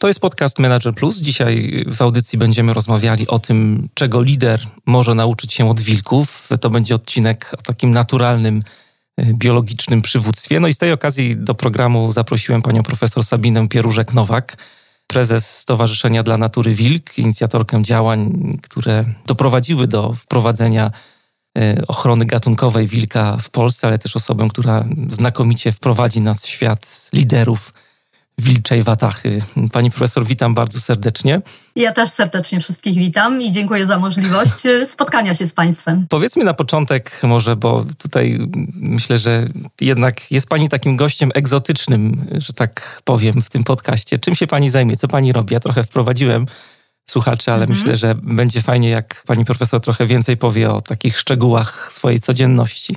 To jest podcast Manager Plus. Dzisiaj w audycji będziemy rozmawiali o tym, czego lider może nauczyć się od wilków. To będzie odcinek o takim naturalnym, e, biologicznym przywództwie. No i z tej okazji do programu zaprosiłem panią profesor Sabinę Pierużek-Nowak, prezes Stowarzyszenia dla Natury Wilk, inicjatorkę działań, które doprowadziły do wprowadzenia e, ochrony gatunkowej wilka w Polsce, ale też osobę, która znakomicie wprowadzi nas w świat liderów wilczej watachy. Pani profesor, witam bardzo serdecznie. Ja też serdecznie wszystkich witam i dziękuję za możliwość e, spotkania się z Państwem. Powiedzmy na początek może, bo tutaj myślę, że jednak jest Pani takim gościem egzotycznym, że tak powiem, w tym podcaście. Czym się Pani zajmie? Co Pani robi? Ja trochę wprowadziłem słuchaczy, ale mhm. myślę, że będzie fajnie, jak Pani profesor trochę więcej powie o takich szczegółach swojej codzienności.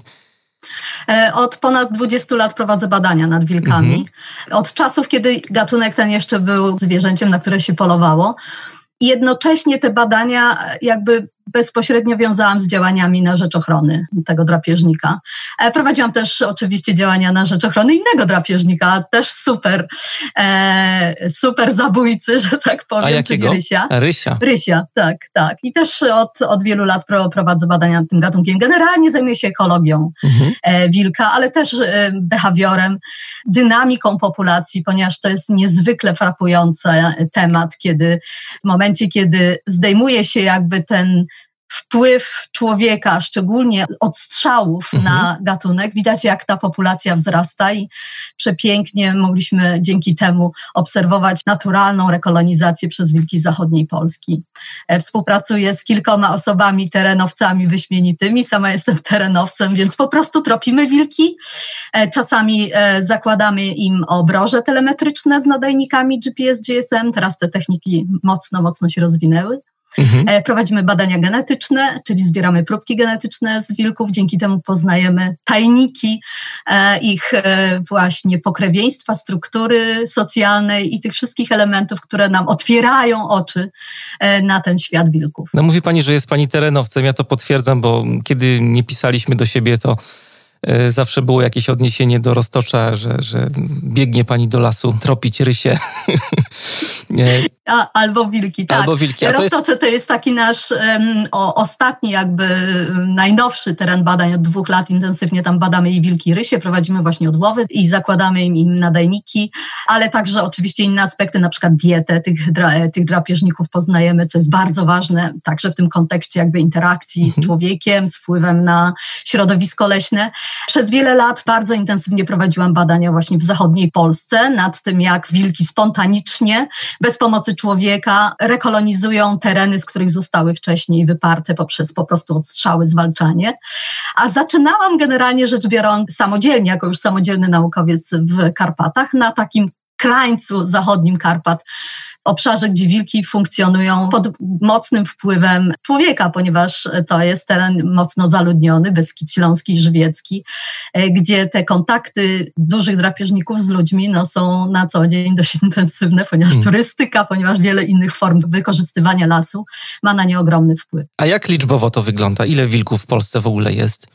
E, od ponad 20 lat prowadzę badania nad wilkami. Mhm. Od czasów, kiedy gatunek ten jeszcze był zwierzęciem, na które się polowało. I jednocześnie te badania jakby bezpośrednio wiązałam z działaniami na rzecz ochrony tego drapieżnika. E, prowadziłam też oczywiście działania na rzecz ochrony innego drapieżnika, też super, e, super zabójcy, że tak powiem, A jakiego? czyli rysia. Rysia. Rysia, tak, tak. I też od, od wielu lat prowadzę badania nad tym gatunkiem. Generalnie zajmuję się ekologią mhm. E, wilka, ale też behawiorem, dynamiką populacji, ponieważ to jest niezwykle frapujący temat, kiedy w momencie, kiedy zdejmuje się jakby ten wpływ człowieka, szczególnie odstrzałów mhm. na gatunek. Widać, jak ta populacja wzrasta i przepięknie mogliśmy dzięki temu obserwować naturalną rekolonizację przez wilki zachodniej Polski. E, współpracuję z kilkoma osobami, terenowcami wyśmienitymi. Sama jestem terenowcem, więc po prostu tropimy wilki. E, czasami e, zakładamy im obroże telemetryczne z nadajnikami GPS, GSM. Teraz te techniki mocno, mocno się rozwinęły. Mhm. E, prowadzimy badania genetyczne, czyli zbieramy próbki genetyczne z wilków, dzięki temu poznajemy tajniki e, ich e, właśnie pokrewieństwa, struktury socjalnej i tych wszystkich elementów, które nam otwierają oczy na ten świat wilków. No mówi Pani, że jest Pani terenowcem, ja to potwierdzam, bo kiedy nie pisaliśmy do siebie, to zawsze było jakieś odniesienie do roztocza, że, że biegnie pani do lasu tropić rysie. A, albo wilki, tak. Albo wilki. Roztocze to jest... to jest taki nasz um, o, ostatni, jakby najnowszy teren badań. Od dwóch lat intensywnie tam badamy i wilki, i rysie. Prowadzimy właśnie odłowy i zakładamy im, im nadajniki, ale także oczywiście inne aspekty, na przykład dietę tych, dra, tych drapieżników poznajemy, co jest bardzo ważne, także w tym kontekście jakby interakcji mhm. z człowiekiem, z wpływem na środowisko leśne. Przez wiele lat bardzo intensywnie prowadziłam badania właśnie w zachodniej Polsce nad tym, jak wilki spontanicznie, bez pomocy człowieka rekolonizują tereny, z których zostały wcześniej wyparte poprzez po prostu odstrzały, zwalczanie. A zaczynałam generalnie rzecz biorąc samodzielnie, jako już samodzielny naukowiec w Karpatach, na takim krańcu zachodnim Karpat obszarze, gdzie wilki funkcjonują pod mocnym wpływem człowieka, ponieważ to jest teren mocno zaludniony, Beskid Śląski i Żywiecki, gdzie te kontakty dużych drapieżników z ludźmi no, są na co dzień dość intensywne, ponieważ hmm. turystyka, ponieważ wiele innych form wykorzystywania lasu ma na nie ogromny wpływ. A jak liczbowo to wygląda? Ile wilków w Polsce w ogóle jest?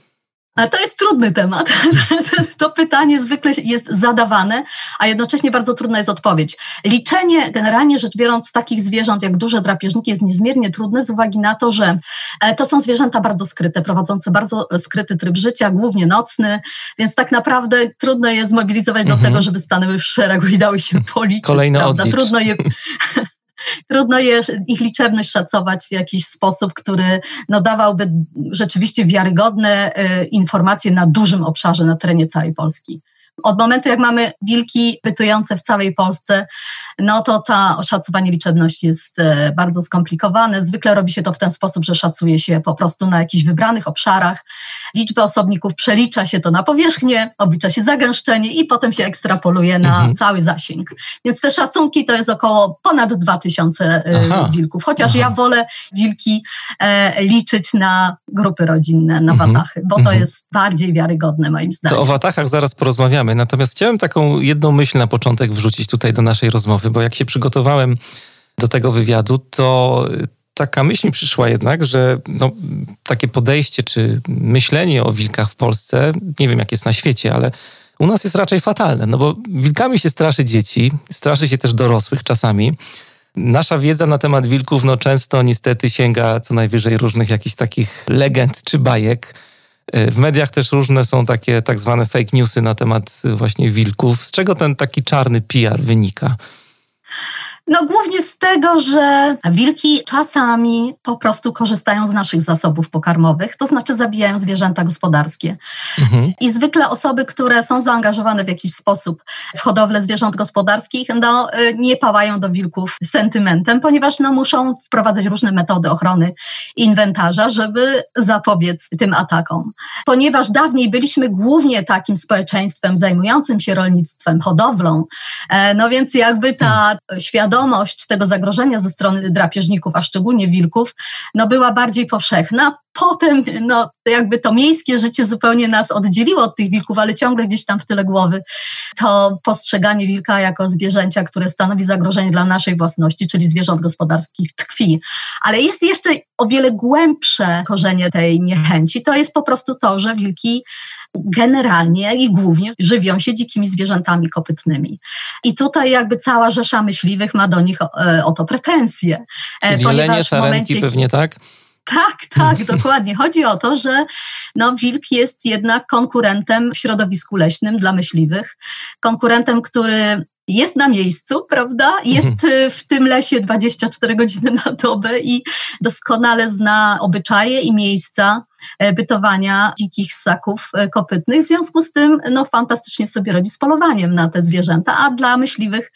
Ale to jest trudny temat. To pytanie zwykle jest zadawane, a jednocześnie bardzo trudna jest odpowiedź. Liczenie, generalnie rzecz biorąc, takich zwierząt jak duże drapieżniki jest niezmiernie trudne z uwagi na to, że e, to są zwierzęta bardzo skryte, prowadzące bardzo skryty tryb życia, głównie nocny, więc tak naprawdę trudno je zmobilizować mhm. do tego, żeby stanęły w szeregu i dały się policzyć. Kolejny? Odlicz. Trudno je trudno je, ich liczebność szacować w jakiś sposób, który no, dawałby rzeczywiście wiarygodne y, informacje na dużym obszarze, na terenie całej Polski. Od momentu, jak mamy wilki bytujące w całej Polsce, no to ta oszacowanie liczebności jest e, bardzo skomplikowane. Zwykle robi się to w ten sposób, że szacuje się po prostu na jakichś wybranych obszarach liczbę osobników, przelicza się to na powierzchnię, oblicza się zagęszczenie i potem się ekstrapoluje na mhm. cały zasięg. Więc te szacunki to jest około ponad 2000 e, Aha. wilków, chociaż Aha. ja wolę wilki e, liczyć na grupy rodzinne, na mhm. watachy, bo to mhm. jest bardziej wiarygodne moim zdaniem. To o watachach zaraz porozmawiamy, natomiast chciałem taką jedną myśl na początek wrzucić tutaj do naszej rozmowy, bo jak się przygotowałem do tego wywiadu, to taka myśl mi przyszła jednak, że no, takie podejście czy myślenie o wilkach w Polsce, nie wiem jak jest na świecie, ale u nas jest raczej fatalne, no bo wilkami się straszy dzieci, straszy się też dorosłych czasami. Nasza wiedza na temat wilków no, często niestety sięga co najwyżej różnych jakichś takich legend czy bajek. W mediach też różne są takie tak zwane fake newsy na temat właśnie wilków. Z czego ten taki czarny PR wynika? No głównie z tego, że wilki czasami po prostu korzystają z naszych zasobów pokarmowych, to znaczy zabijają zwierzęta gospodarskie. Mhm. I zwykle osoby, które są zaangażowane w jakiś sposób w hodowlę zwierząt gospodarskich, no y, nie pałają do wilków sentymentem, ponieważ no muszą wprowadzać różne metody ochrony inwentarza, żeby zapobiec tym atakom. Ponieważ dawniej byliśmy głównie takim społeczeństwem zajmującym się rolnictwem, hodowlą, e, no więc jakby ta hmm. świadomość świadomość tego zagrożenia ze strony drapieżników, a szczególnie wilków, no była bardziej powszechna. Potem no, jakby to miejskie życie zupełnie nas oddzieliło od tych wilków, ale ciągle gdzieś tam w tyle głowy to postrzeganie wilka jako zwierzęcia, które stanowi zagrożenie dla naszej własności, czyli zwierząt gospodarskich tkwi. Ale jest jeszcze o wiele głębsze korzenie tej niechęci. To jest po prostu to, że wilki generalnie i głównie żywią się dzikimi zwierzętami kopytnymi. I tutaj jakby cała rzesza myśliwych ma do nich o, e, o to pretensje. E, Czyli ponieważ w momencie, pewnie tak? Tak, tak, dokładnie. Chodzi o to, że no, wilk jest jednak konkurentem w środowisku leśnym dla myśliwych. Konkurentem, który jest na miejscu, prawda? Jest mhm. w tym lesie 24 godziny na dobę i doskonale zna obyczaje i miejsca e, bytowania dzikich ssaków e, kopytnych. W związku z tym no, fantastycznie sobie radzi z polowaniem na te zwierzęta, a dla myśliwych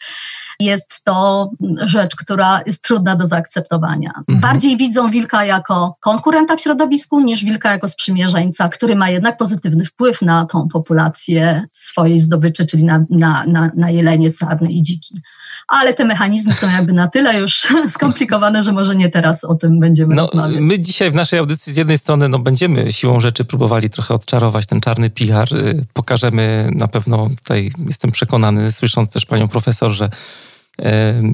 jest to rzecz, która jest trudna do zaakceptowania. Mhm. Bardziej widzą wilka jako konkurenta w środowisku niż wilka jako sprzymierzeńca, który ma jednak pozytywny wpływ na tą populację swojej zdobyczy, czyli na, na, na, na jelenie, sarny i dziki. Ale te mechanizmy są jakby na tyle już skomplikowane, że może nie teraz o tym będziemy no, rozmawiać. My dzisiaj w naszej audycji z jednej strony no, będziemy siłą rzeczy próbowali trochę odczarować ten czarny PR. Y, pokażemy na pewno, tutaj jestem przekonany, słysząc też panią profesor, że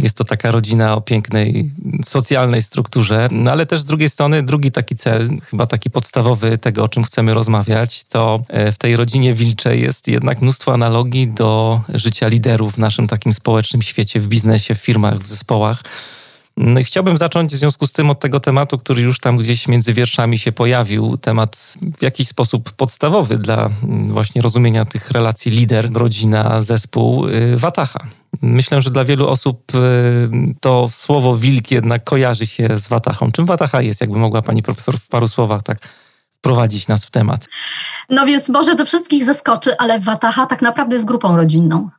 jest to taka rodzina o pięknej socjalnej strukturze, no ale też z drugiej strony drugi taki cel, chyba taki podstawowy tego, o czym chcemy rozmawiać, to e, w tej rodzinie wilczej jest jednak mnóstwo analogii do życia liderów w naszym takim społecznym świecie, w biznesie, w firmach, w zespołach. No chciałbym zacząć w związku z tym od tego tematu, który już tam gdzieś między wierszami się pojawił. Temat w jakiś sposób podstawowy dla mm, właśnie rozumienia tych relacji lider, rodzina, zespół, y, Watacha. Myślę, że dla wielu osób y, to słowo wilk jednak kojarzy się z Watachą. Czym Watacha jest? Jakby mogła pani profesor w paru słowach tak prowadzić nas w temat. No więc może to wszystkich zaskoczy, ale Watacha tak naprawdę jest grupą rodzinną.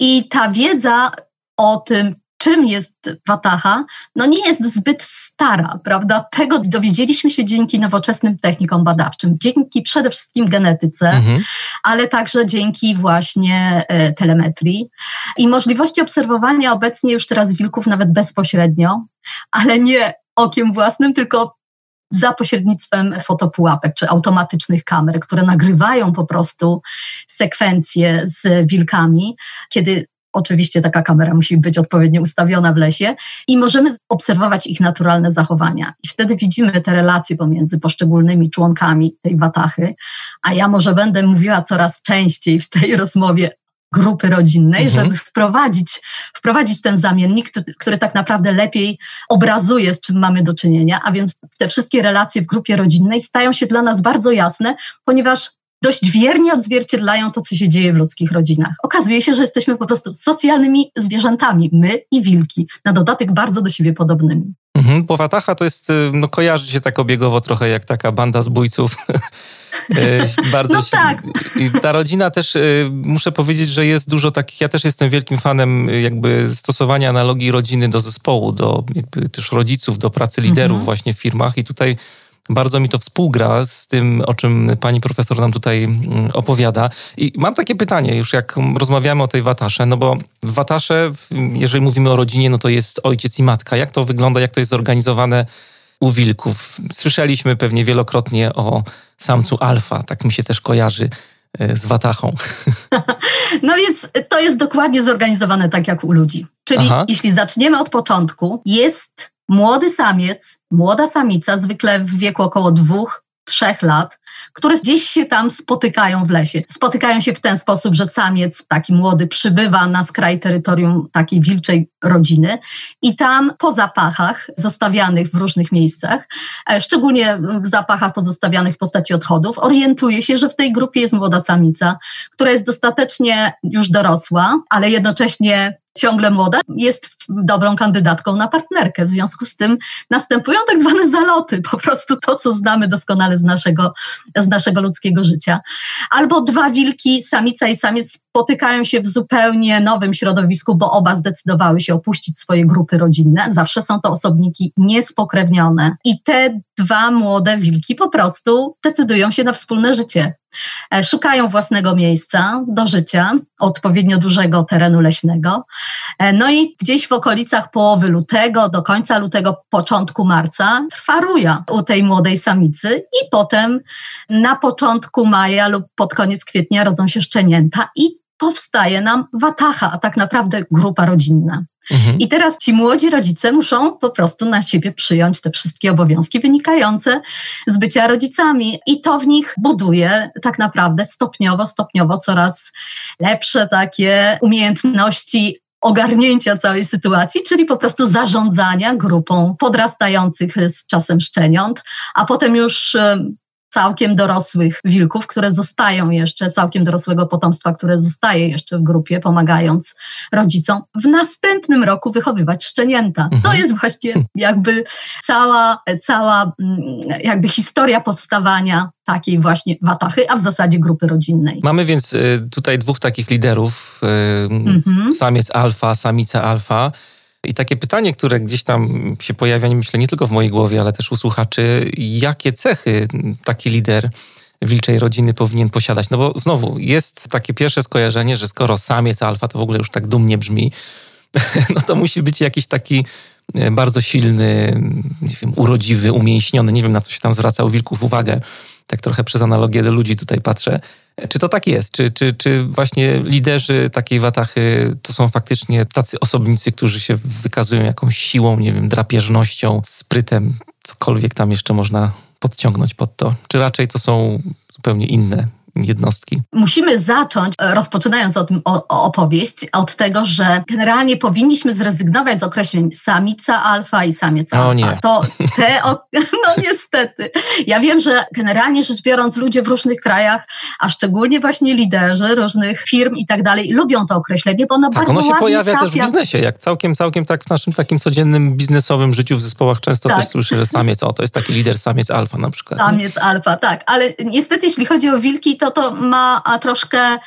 I ta wiedza o tym, czym jest Wataha, no nie jest zbyt stara, prawda? Tego dowiedzieliśmy się dzięki nowoczesnym technikom badawczym, dzięki przede wszystkim genetyce, mhm. ale także dzięki właśnie e, telemetrii i możliwości obserwowania obecnie już teraz wilków nawet bezpośrednio, ale nie okiem własnym, tylko za pośrednictwem fotopułapek czy automatycznych kamer, które nagrywają po prostu sekwencje z wilkami, kiedy Oczywiście taka kamera musi być odpowiednio ustawiona w lesie i możemy obserwować ich naturalne zachowania. I wtedy widzimy te relacje pomiędzy poszczególnymi członkami tej watachy, a ja może będę mówiła coraz częściej w tej rozmowie grupy rodzinnej, mhm. żeby wprowadzić, wprowadzić ten zamiennik, który, który, tak naprawdę lepiej obrazuje, z czym mamy do czynienia, a więc te wszystkie relacje w grupie rodzinnej stają się dla nas bardzo jasne, ponieważ dość wiernie odzwierciedlają to, co się dzieje w ludzkich rodzinach. Okazuje się, że jesteśmy po prostu socjalnymi zwierzętami, my i wilki, na dodatek bardzo do siebie podobnymi. Mhm, bo Wataha to jest, y, no kojarzy się tak obiegowo trochę jak taka banda zbójców. Y, bardzo no tak. I ta rodzina też, y, muszę powiedzieć, że jest dużo takich, ja też jestem wielkim fanem jakby stosowania analogii rodziny do zespołu, do też rodziców, do pracy liderów mhm. właśnie w firmach i tutaj bardzo mi to współgra z tym, o czym pani profesor nam tutaj mm, opowiada. I mam takie pytanie, już jak rozmawiamy o tej watasze, no bo w watasze, jeżeli mówimy o rodzinie, no to jest ojciec i matka. Jak to wygląda, jak to jest zorganizowane u wilków? Słyszeliśmy pewnie wielokrotnie o samcu alfa, tak mi się też kojarzy e, z watachą. No więc to jest dokładnie zorganizowane tak jak u ludzi. Czyli Aha. jeśli zaczniemy od początku, jest młody samiec, młoda samica, zwykle w wieku około dwóch, trzech lat, które gdzieś się tam spotykają w lesie. Spotykają się w ten sposób, że samiec taki młody przybywa na skraj terytorium takiej wilczej rodziny i tam po zapachach zostawianych w różnych miejscach, e, szczególnie w zapachach pozostawianych w postaci odchodów, orientuje się, że w tej grupie jest młoda samica, która jest dostatecznie już dorosła, ale jednocześnie ciągle młoda, jest dobrą kandydatką na partnerkę. W związku z tym następują tak zwane zaloty, po prostu to, co znamy doskonale z naszego, z naszego ludzkiego życia. Albo dwa wilki, samica i samiec, spotykają się w zupełnie nowym środowisku, bo oba zdecydowały się opuścić swoje grupy rodzinne. Zawsze są to osobniki niespokrewnione. I te dwa młode wilki po prostu decydują się na wspólne życie. E, szukają własnego miejsca do życia, odpowiednio dużego terenu leśnego. E, no i gdzieś w okolicach połowy lutego, do końca lutego, początku marca trwa ruja u tej młodej samicy i potem na początku maja lub pod koniec kwietnia rodzą się szczenięta i powstaje nam watacha, a tak naprawdę grupa rodzinna. Mhm. I teraz ci młodzi rodzice muszą po prostu na siebie przyjąć te wszystkie obowiązki wynikające z bycia rodzicami. I to w nich buduje tak naprawdę stopniowo, stopniowo coraz lepsze takie umiejętności ogarnięcia całej sytuacji, czyli po prostu zarządzania grupą podrastających z czasem szczeniąt, a potem już całkiem dorosłych wilków, które zostają jeszcze, całkiem dorosłego potomstwa, które zostaje jeszcze w grupie, pomagając rodzicom w następnym roku wychowywać szczenięta. Mhm. To jest właśnie jakby cała, cała mm, jakby historia powstawania takiej właśnie watachy, a w zasadzie grupy rodzinnej. Mamy więc y, tutaj dwóch takich liderów, y, mhm. samiec alfa, samica alfa. I takie pytanie, które gdzieś tam się pojawia, myślę, nie tylko w mojej głowie, ale też u słuchaczy, jakie cechy taki lider wilczej rodziny powinien posiadać? No bo znowu, jest takie pierwsze skojarzenie, że skoro samiec alfa to w ogóle już tak dumnie brzmi, no to musi być jakiś taki e, bardzo silny, nie wiem, urodziwy, umięśniony, nie wiem na co się tam zwraca u wilków uwagę, tak trochę przez analogię do ludzi tutaj patrzę. Czy to tak jest? Czy, czy, czy właśnie liderzy takiej watachy to są faktycznie tacy osobnicy, którzy się wykazują jakąś siłą, nie wiem, drapieżnością, sprytem, cokolwiek tam jeszcze można podciągnąć pod to? Czy raczej to są zupełnie inne jednostki? Musimy zacząć, e, rozpoczynając o tym opowieść, od tego, że generalnie powinniśmy zrezygnować z określeń samica alfa i samiec alfa. O nie. To te, no niestety. Ja wiem, że generalnie rzecz biorąc ludzie w różnych krajach, a szczególnie właśnie liderzy różnych firm i tak dalej, lubią to określenie, bo ono tak, bardzo ono się pojawia trafia. też w biznesie, jak całkiem, całkiem tak w naszym takim codziennym biznesowym życiu w zespołach często tak. też słyszę, że samiec, o to jest taki lider samiec alfa na przykład. Samiec nie? alfa, tak, ale niestety jeśli chodzi o wilki, to to ma troszkę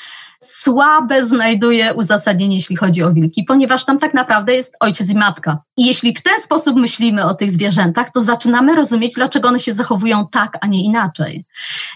słabe znajduje uzasadnienie, jeśli chodzi o wilki, ponieważ tam tak naprawdę jest ojciec i matka. I jeśli w ten sposób myślimy o tych zwierzętach, to zaczynamy rozumieć, dlaczego one się zachowują tak, a nie inaczej.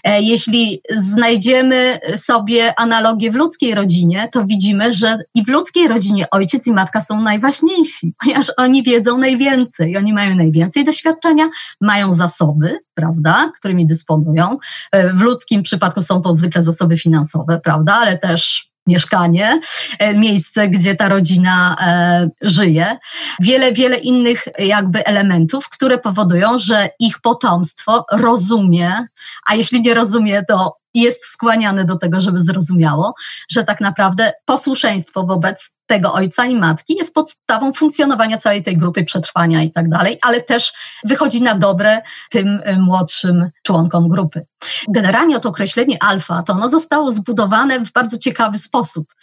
E, jeśli znajdziemy sobie analogię w ludzkiej rodzinie, to widzimy, że i w ludzkiej rodzinie ojciec i matka są najważniejsi, ponieważ oni wiedzą najwięcej, oni mają najwięcej doświadczenia, mają zasoby, prawda, którymi dysponują. E, w ludzkim przypadku są to zwykle zasoby finansowe, prawda, ale też mieszkanie, e, miejsce, gdzie ta rodzina e, żyje. Wiele, wiele innych jakby elementów, które powodują, że ich potomstwo rozumie, a jeśli nie rozumie, to jest skłaniane do tego, żeby zrozumiało, że tak naprawdę posłuszeństwo wobec tego ojca i matki jest podstawą funkcjonowania całej tej grupy, przetrwania i tak dalej, ale też wychodzi na dobre tym y, młodszym członkom grupy. Generalnie to określenie alfa, to ono zostało zbudowane w bardzo ciekawy sposób.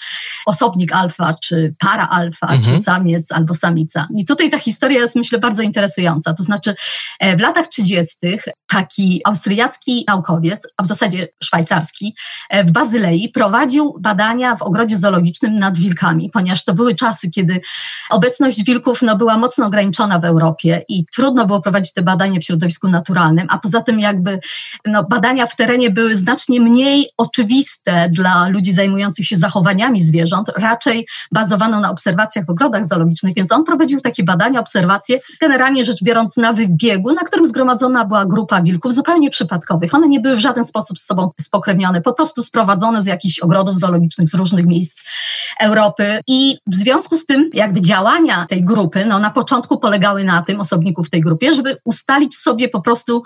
Osobnik alfa, czy para alfa, mhm. czy samiec albo samica. I tutaj ta historia jest myślę bardzo interesująca. To znaczy e, w latach 30. taki austriacki naukowiec, a w zasadzie szwajcarski, e, w Bazylei prowadził badania w ogrodzie zoologicznym nad wilkami, ponieważ to były czasy, kiedy obecność wilków no, była mocno ograniczona w Europie i trudno było prowadzić te badania w środowisku naturalnym, a poza tym jakby no, badania w terenie były znacznie mniej oczywiste dla ludzi zajmujących się zachowaniami zwierząt, raczej bazowano na obserwacjach w ogrodach zoologicznych, więc on prowadził takie badania, obserwacje, generalnie rzecz biorąc na wybiegu, na którym zgromadzona była grupa wilków zupełnie przypadkowych. One nie były w żaden sposób z sobą spokrewnione, po prostu sprowadzone z jakichś ogrodów zoologicznych z różnych miejsc Europy i w związku z tym jakby działania tej grupy, no na początku polegały na tym, osobników w tej grupie, żeby ustalić sobie po prostu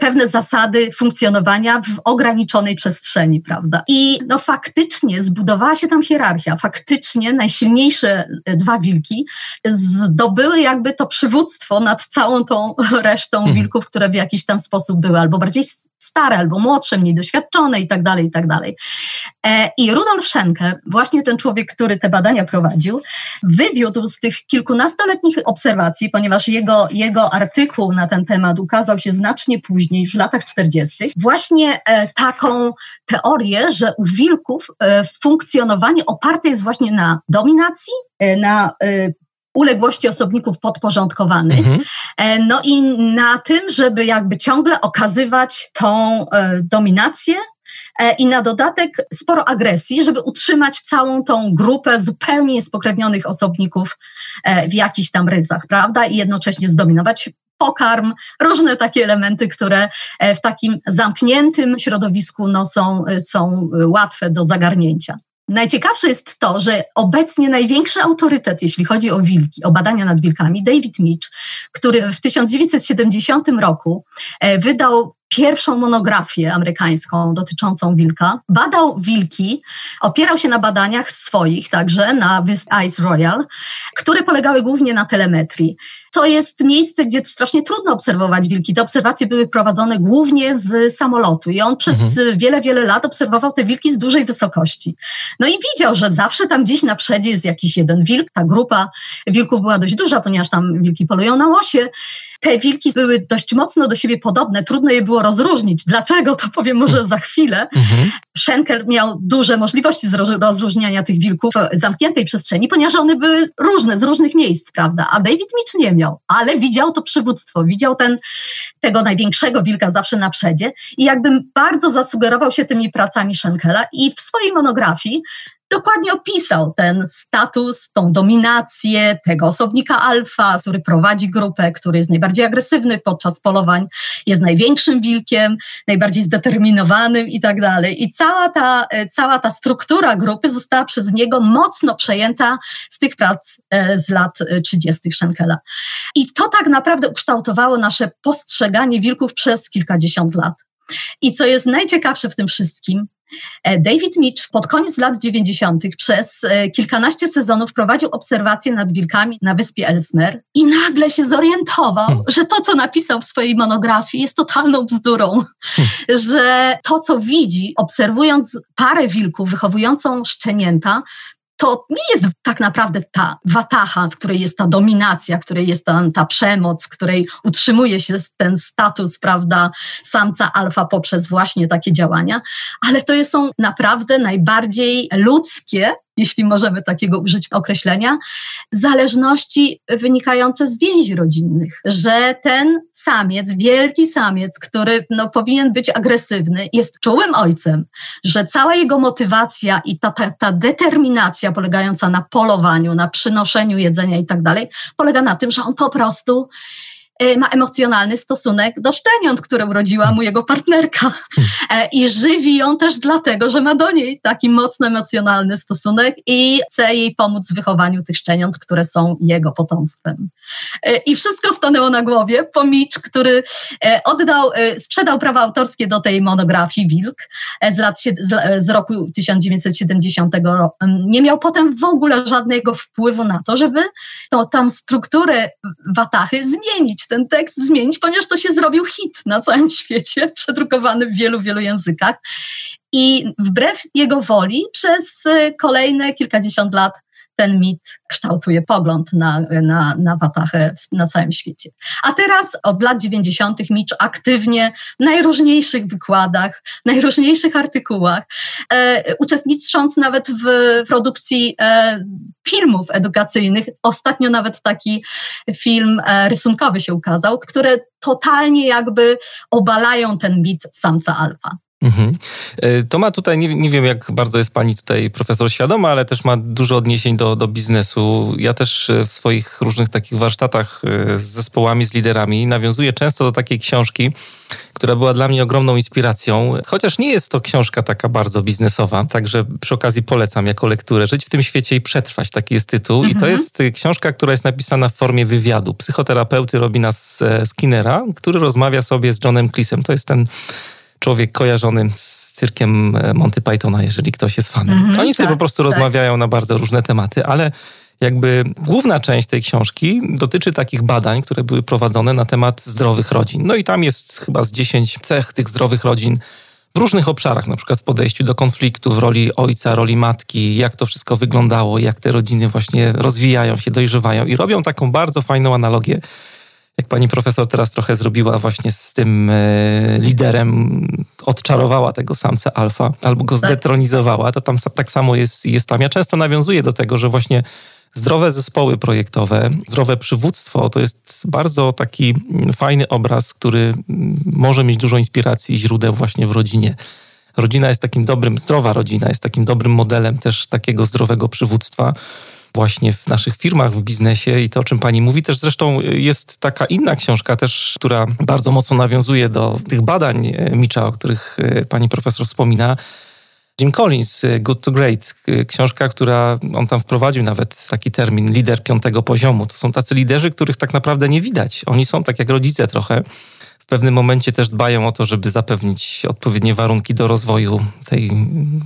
pewne zasady funkcjonowania w ograniczonej przestrzeni, prawda? I no faktycznie zbudowała się tam hierarchia. Faktycznie najsilniejsze e, dwa wilki zdobyły jakby to przywództwo nad całą tą resztą mhm. wilków, które w jakiś tam sposób były albo bardziej stare, albo młodsze, mniej doświadczone i tak dalej, i tak dalej. E, I Rudolf Schenke, właśnie ten człowiek, który te badania prowadził, wywiódł z tych kilkunastoletnich obserwacji, ponieważ jego, jego artykuł na ten temat ukazał się znacznie później, już w latach 40., właśnie e, taką teorię, że u wilków e, funkcjonowanie oparte jest właśnie na dominacji, na uległości osobników podporządkowanych. Mhm. No i na tym, żeby jakby ciągle okazywać tą dominację E, i na dodatek sporo agresji, żeby utrzymać całą tą grupę zupełnie niespokrewnionych osobników e, w jakichś tam ryzach, prawda? I jednocześnie zdominować pokarm, różne takie elementy, które e, w takim zamkniętym środowisku no, są, są łatwe do zagarnięcia. Najciekawsze jest to, że obecnie największy autorytet, jeśli chodzi o wilki, o badania nad wilkami, David Mitch, który w 1970 roku wydał pierwszą monografię amerykańską dotyczącą wilka. Badał wilki, opierał się na badaniach swoich, także na Ice Royal, które polegały głównie na telemetrii. To jest miejsce, gdzie strasznie trudno obserwować wilki. Te obserwacje były prowadzone głównie z samolotu i on przez mhm. wiele, wiele lat obserwował te wilki z dużej wysokości. No i widział, że zawsze tam gdzieś na przedzie jest jakiś jeden wilk. Ta grupa wilków była dość duża, ponieważ tam wilki polują na łosie te wilki były dość mocno do siebie podobne, trudno je było rozróżnić. Dlaczego, to powiem może za chwilę. Mhm. Schenker miał duże możliwości rozróżniania tych wilków w zamkniętej przestrzeni, ponieważ one były różne, z różnych miejsc, prawda? A David Mitch nie miał, ale widział to przywództwo, widział ten, tego największego wilka zawsze na przedzie i jakbym bardzo zasugerował się tymi pracami Schenkela i w swojej monografii dokładnie opisał ten status, tą dominację tego osobnika alfa, który prowadzi grupę, który jest najbardziej agresywny podczas polowań, jest największym wilkiem, najbardziej zdeterminowanym i tak dalej. I cała ta, e, cała ta struktura grupy została przez niego mocno przejęta z tych prac e, z lat 30. E, Schenkela. I to tak naprawdę ukształtowało nasze postrzeganie wilków przez kilkadziesiąt lat. I co jest najciekawsze w tym wszystkim, David Mitch pod koniec lat 90. przez e, kilkanaście sezonów prowadził obserwacje nad wilkami na wyspie Ellesmere i nagle się zorientował, hmm. że to, co napisał w swojej monografii, jest totalną bzdurą. Hmm. Że to, co widzi, obserwując parę wilków wychowującą szczenięta, to nie jest tak naprawdę ta watacha, w której jest ta dominacja, w której jest ta, ta przemoc, w której utrzymuje się ten status, prawda, samca alfa poprzez właśnie takie działania, ale to są naprawdę najbardziej ludzkie jeśli możemy takiego użyć określenia, zależności wynikające z więzi rodzinnych, że ten samiec, wielki samiec, który no, powinien być agresywny, jest czułym ojcem, że cała jego motywacja i ta, ta, ta determinacja polegająca na polowaniu, na przynoszeniu jedzenia i tak dalej, polega na tym, że on po prostu ma emocjonalny stosunek do szczeniąt, które urodziła mu jego partnerka. E, I żywi ją też dlatego, że ma do niej taki mocno emocjonalny stosunek i chce jej pomóc w wychowaniu tych szczeniąt, które są jego potomstwem. E, I wszystko stanęło na głowie, po Mitch, który oddał, sprzedał prawa autorskie do tej monografii Wilk z, lat, z roku 1970. Nie miał potem w ogóle żadnego wpływu na to, żeby to tam strukturę Watachy zmienić, ten tekst zmienić, ponieważ to się zrobił hit na całym świecie, przedrukowany w wielu, wielu językach. I wbrew jego woli przez kolejne kilkadziesiąt lat ten mit kształtuje pogląd na, na, na Watachę na całym świecie. A teraz od lat 90. Mitch aktywnie w najróżniejszych wykładach, najróżniejszych artykułach, e, uczestnicząc nawet w produkcji e, filmów edukacyjnych. Ostatnio nawet taki film e, rysunkowy się ukazał, które totalnie jakby obalają ten mit samca alfa. Mhm. E, to ma tutaj, nie, nie, wiem jak bardzo jest pani tutaj profesor świadoma, ale też ma dużo odniesień do, do biznesu. Ja też e, w swoich różnych takich warsztatach e, z zespołami, z liderami nawiązuję często do takiej książki, która była dla mnie ogromną inspiracją, chociaż nie jest to książka taka bardzo biznesowa, także przy okazji polecam jako lekturę Żyć w tym świecie i przetrwać, taki jest tytuł. Mhm. I to mhm. jest książka, która jest napisana w formie wywiadu psychoterapeuty Robina Skinnera, który rozmawia sobie z Johnem Cleese'em. To jest ten człowiek kojarzony z cyrkiem e, Monty Pythona, jeżeli ktoś jest fanem. Mm -hmm, Oni sobie tak, po prostu tak. rozmawiają na bardzo różne tematy, ale jakby główna część tej książki dotyczy takich badań, które były prowadzone na temat zdrowych rodzin. No i tam jest chyba z 10 cech tych zdrowych rodzin w różnych obszarach, na przykład w podejściu do konfliktu, w roli ojca, roli matki, jak to wszystko wyglądało, jak te rodziny właśnie rozwijają się, dojrzewają i robią taką bardzo fajną analogię jak pani profesor teraz trochę zrobiła właśnie z tym e, liderem, odczarowała tego samca alfa albo go tak. zdetronizowała, to tam tak samo jest, jest tam. Ja często nawiązuję do tego, że właśnie zdrowe zespoły projektowe, zdrowe przywództwo to jest bardzo taki fajny obraz, który może mieć dużo inspiracji i źródeł właśnie w rodzinie. Rodzina jest takim dobrym, zdrowa rodzina jest takim dobrym modelem też takiego zdrowego przywództwa właśnie w naszych firmach, w biznesie i to, o czym pani mówi. Też zresztą jest taka inna książka też, która bardzo mocno nawiązuje do tych badań e, Micza, o których e, pani profesor wspomina. Jim Collins, e, Good to Great, książka, która on tam wprowadził nawet taki termin lider piątego poziomu. To są tacy liderzy, których tak naprawdę nie widać. Oni są tak jak rodzice trochę. W pewnym momencie też dbają o to, żeby zapewnić odpowiednie warunki do rozwoju tej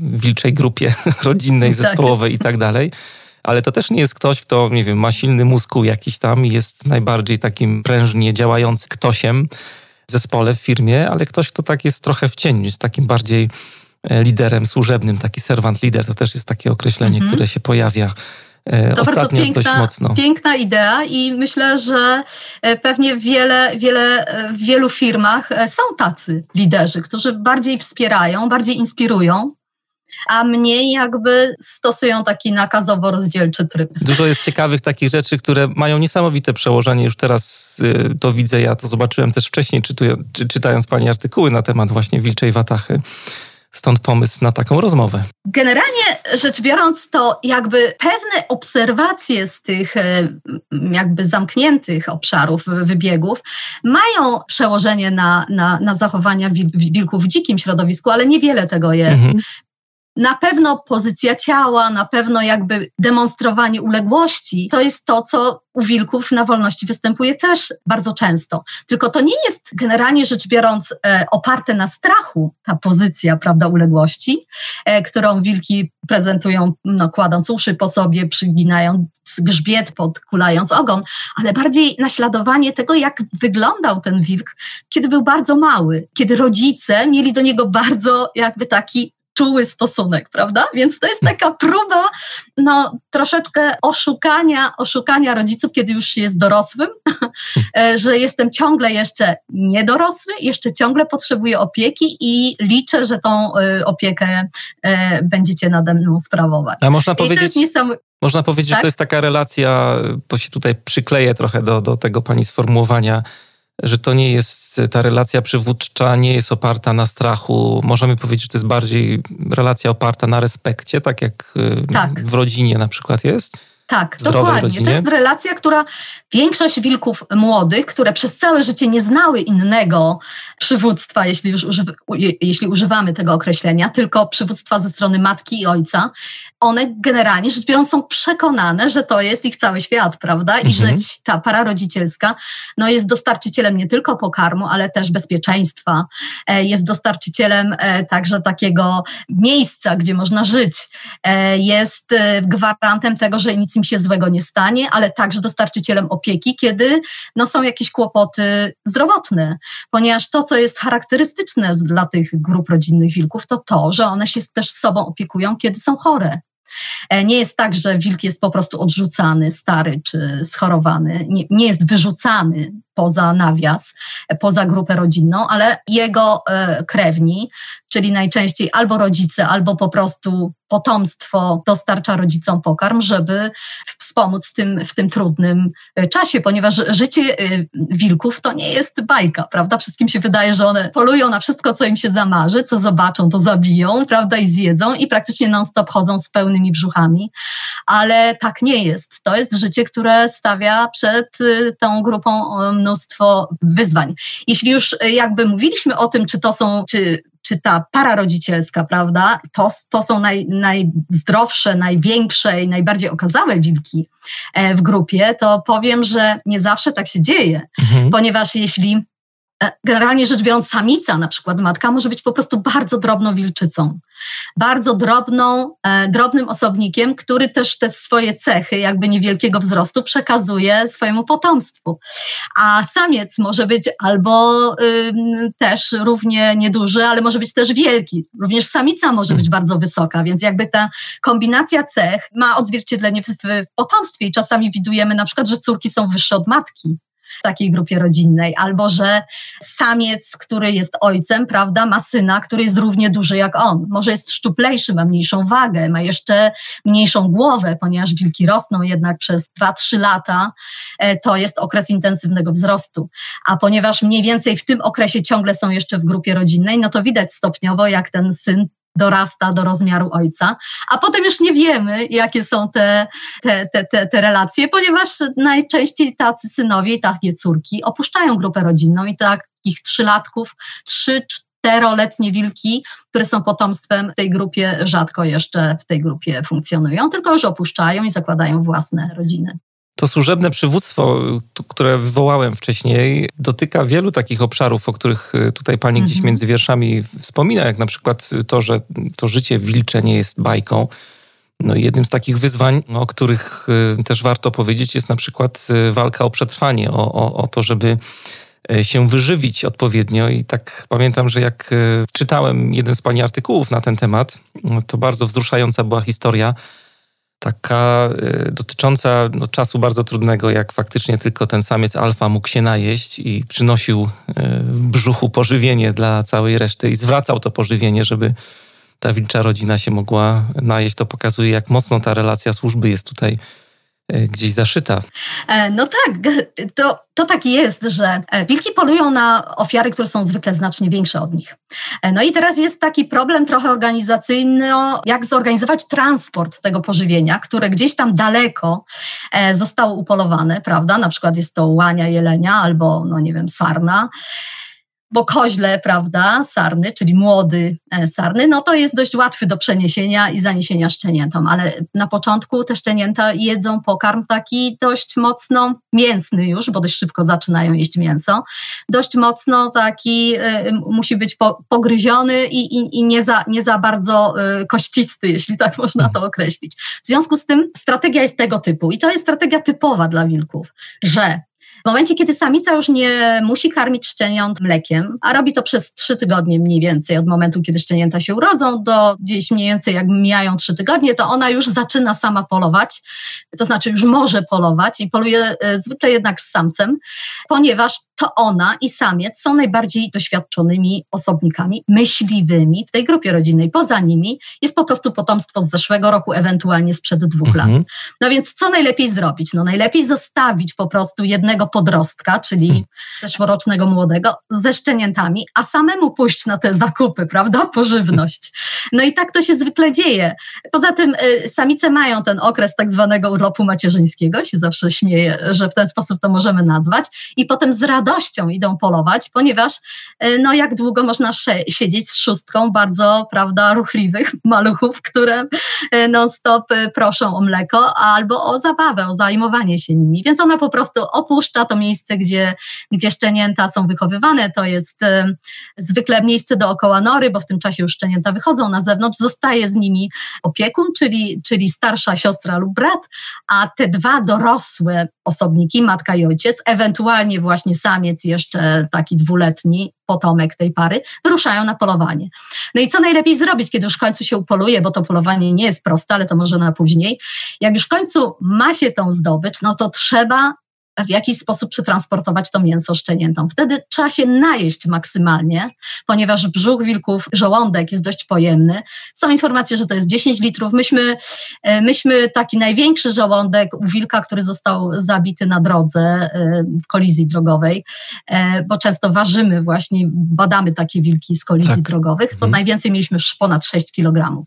wilczej grupie rodzinnej, tak. zespołowej i tak dalej ale to też nie jest ktoś, kto, nie wiem, ma silny mózg jakiś tam i jest najbardziej takim prężnie działającym ktośem w zespole, w firmie, ale ktoś, kto tak jest trochę w cieniu, jest takim bardziej e, liderem służebnym, taki servant leader, to też jest takie określenie, -hmm. które się pojawia e, to ostatnio piękna. Piękna idea i myślę, że e, pewnie wiele, wiele, w wielu firmach są tacy liderzy, którzy bardziej wspierają, bardziej inspirują a mniej jakby stosują taki nakazowo-rozdzielczy tryb. Dużo jest ciekawych takich rzeczy, które mają niesamowite przełożenie. Już teraz y, to widzę, ja to zobaczyłem też wcześniej, czytając Pani artykuły na temat właśnie Wilczej Watachy. Stąd pomysł na taką rozmowę. Generalnie rzecz biorąc, to jakby pewne obserwacje z tych e, jakby zamkniętych obszarów, wybiegów mają przełożenie na, na, na zachowania wilków w dzikim środowisku, ale niewiele tego jest. Mhm na pewno pozycja ciała, na pewno jakby demonstrowanie uległości, to jest to, co u wilków na wolności występuje też bardzo często. Tylko to nie jest generalnie rzecz biorąc e, oparte na strachu ta pozycja, prawda, uległości, e, którą wilki prezentują, no, kładąc uszy po sobie, przyginając grzbiet, podkulając ogon, ale bardziej naśladowanie tego, jak wyglądał ten wilk, kiedy był bardzo mały, kiedy rodzice mieli do niego bardzo jakby taki czuły stosunek, prawda? Więc to jest taka próba, no, troszeczkę oszukania, oszukania rodziców, kiedy już jest dorosłym, że jestem ciągle jeszcze niedorosły, jeszcze ciągle potrzebuję opieki i liczę, że tą e, opiekę e, będziecie nade mną sprawować. A można powiedzieć, Można powiedzieć, tak? że to jest taka relacja, bo się tutaj przykleję trochę do, do tego pani sformułowania, że to nie jest, ta relacja przywódcza nie jest oparta na strachu. Możemy powiedzieć, że to jest bardziej relacja oparta na respekcie, tak jak y, tak. w rodzinie na przykład jest. Tak, dokładnie. Rodzinie? To jest relacja, która większość wilków młodych, które przez całe życie nie znały innego przywództwa, jeśli już używ jeśli używamy tego określenia, tylko przywództwa ze strony matki i ojca, one generalnie rzecz biorąc są przekonane, że to jest ich cały świat, prawda? I mhm. że ta para rodzicielska no, jest dostarczycielem nie tylko pokarmu, ale też bezpieczeństwa, e, jest dostarczycielem e, także takiego miejsca, gdzie można żyć, e, jest gwarantem tego, że nic im się złego nie stanie, ale także dostarczycielem opieki, kiedy no, są jakieś kłopoty zdrowotne, ponieważ to, co jest charakterystyczne dla tych grup rodzinnych wilków, to to, że one się też sobą opiekują, kiedy są chore. E, nie jest tak, że wilk jest po prostu odrzucany, stary czy schorowany. Nie, nie jest wyrzucany poza nawias, poza grupę rodzinną, ale jego e, krewni, czyli najczęściej albo rodzice, albo po prostu potomstwo dostarcza rodzicom pokarm, żeby wspomóc w tym, w tym trudnym e, czasie, ponieważ życie e, wilków to nie jest bajka, prawda? Wszystkim się wydaje, że one polują na wszystko, co im się zamarzy, co zobaczą, to zabiją, prawda? I zjedzą i praktycznie non-stop chodzą z pełnymi brzuchami, ale tak nie jest. To jest życie, które stawia przed tą grupą mnóstwo wyzwań. Jeśli już e, jakby mówiliśmy o tym, czy to są, czy czy ta para rodzicielska, prawda, to, to są naj, najzdrowsze, największe i najbardziej okazałe wilki e, w grupie, to powiem, że nie zawsze tak się dzieje, mhm. ponieważ jeśli generalnie rzecz biorąc, samica, na przykład matka, może być po prostu bardzo drobną wilczycą. Bardzo drobną, e, drobnym osobnikiem, który też te swoje cechy, jakby niewielkiego wzrostu, przekazuje swojemu potomstwu. A samiec może być albo też równie nieduży, ale może być też wielki. Również samica może być bardzo wysoka, więc jakby ta kombinacja cech ma odzwierciedlenie w, w potomstwie i czasami widujemy na przykład, że córki są wyższe od matki w takiej grupie rodzinnej, albo że samiec, który jest ojcem, prawda, ma syna, który jest równie duży jak on. Może jest szczuplejszy, ma mniejszą wagę, ma jeszcze mniejszą głowę, ponieważ wilki rosną jednak przez 2-3 lata, e, to jest okres intensywnego wzrostu. A ponieważ mniej więcej w tym okresie ciągle są jeszcze w grupie rodzinnej, no to widać stopniowo, jak ten syn dorasta do rozmiaru ojca, a potem już nie wiemy, jakie są te, te, te, te, te relacje, ponieważ najczęściej tacy synowie i takie córki opuszczają grupę rodzinną i takich trzylatków, trzy, czteroletnie wilki, które są potomstwem tej grupie, rzadko jeszcze w tej grupie funkcjonują, tylko już opuszczają i zakładają własne rodziny. To służebne przywództwo, które wywołałem wcześniej, dotyka wielu takich obszarów, o których y, tutaj pani gdzieś mhm. między wierszami wspomina, jak na przykład to, że to życie wilcze nie jest bajką. No i jednym z takich wyzwań, o których y, też warto powiedzieć, jest na przykład y, walka o przetrwanie, o, o, o to, żeby się wyżywić odpowiednio. I tak pamiętam, że jak czytałem jeden z pani artykułów na ten temat, to bardzo wzruszająca była historia taka y, dotycząca no, czasu bardzo trudnego, jak faktycznie tylko ten samiec alfa mógł się najeść i przynosił y, w brzuchu pożywienie dla całej reszty i zwracał to pożywienie, żeby ta wilcza rodzina się mogła najeść. To pokazuje, jak mocno ta relacja służby jest tutaj gdzieś zaszyta. E, no tak, to, to tak jest, że e, wilki polują na ofiary, które są zwykle znacznie większe od nich. No i teraz jest taki problem trochę organizacyjny, jak zorganizować transport tego pożywienia, które gdzieś tam daleko zostało upolowane, prawda? Na przykład jest to łania jelenia albo, no nie wiem, sarna bo koźle, prawda, sarny, czyli młody e, sarny, no to jest dość łatwy do przeniesienia i zaniesienia szczeniętom, ale na początku te szczenięta jedzą pokarm taki dość mocno mięsny już, bo dość szybko zaczynają jeść mięso, dość mocno taki y, musi być po, pogryziony i, i, i, nie, za, nie za bardzo y, kościsty, jeśli tak można to określić. W związku z tym strategia jest tego typu i to jest strategia typowa dla wilków, że momencie, kiedy samica już nie musi karmić szczeniąt mlekiem, a robi to przez trzy tygodnie mniej więcej, od momentu, kiedy szczenięta się urodzą, do gdzieś mniej więcej jak mijają trzy tygodnie, to ona już zaczyna sama polować, to znaczy już może polować i poluje e, zwykle jednak z samcem, ponieważ to ona i samiec są najbardziej doświadczonymi osobnikami myśliwymi w tej grupie rodzinnej. Poza nimi jest po prostu potomstwo z zeszłego roku, ewentualnie sprzed dwóch mhm. lat. No więc co najlepiej zrobić? No najlepiej zostawić po prostu jednego podrostka, czyli hmm. zeszłorocznego młodego, ze szczeniętami, a samemu pójść na te zakupy, prawda? Pożywność. No i tak to się zwykle dzieje. Poza tym y, samice mają ten okres tak zwanego urlopu macierzyńskiego, się zawsze śmieję, że w ten sposób to możemy nazwać, i potem z radością idą polować, ponieważ y, no jak długo można siedzieć z szóstką bardzo, prawda, ruchliwych maluchów, które y, non-stop proszą o mleko albo o zabawę, o zajmowanie się nimi. Więc ona po prostu opuszcza to miejsce, gdzie, gdzie szczenięta są wychowywane. To jest y, zwykle miejsce dookoła nory, bo w tym czasie już szczenięta wychodzą na zewnątrz. Zostaje z nimi opiekun, czyli, czyli starsza siostra lub brat, a te dwa dorosłe osobniki, matka i ojciec, ewentualnie właśnie samiec jeszcze taki dwuletni, potomek tej pary, wyruszają na polowanie. No i co najlepiej zrobić, kiedy już w końcu się upoluje, bo to polowanie nie jest proste, ale to może na później. Jak już w końcu ma się tą zdobycz, no to trzeba w jakiś sposób przetransportować to mięso szczeniętom. Wtedy trzeba się najeść maksymalnie, ponieważ brzuch wilków, żołądek jest dość pojemny. Są informacje, że to jest 10 litrów. Myśmy, e, myśmy taki największy żołądek u wilka, który został zabity na drodze e, w kolizji drogowej, e, bo często ważymy właśnie, badamy takie wilki z kolizji tak. drogowych, to mhm. najwięcej mieliśmy ponad 6 kg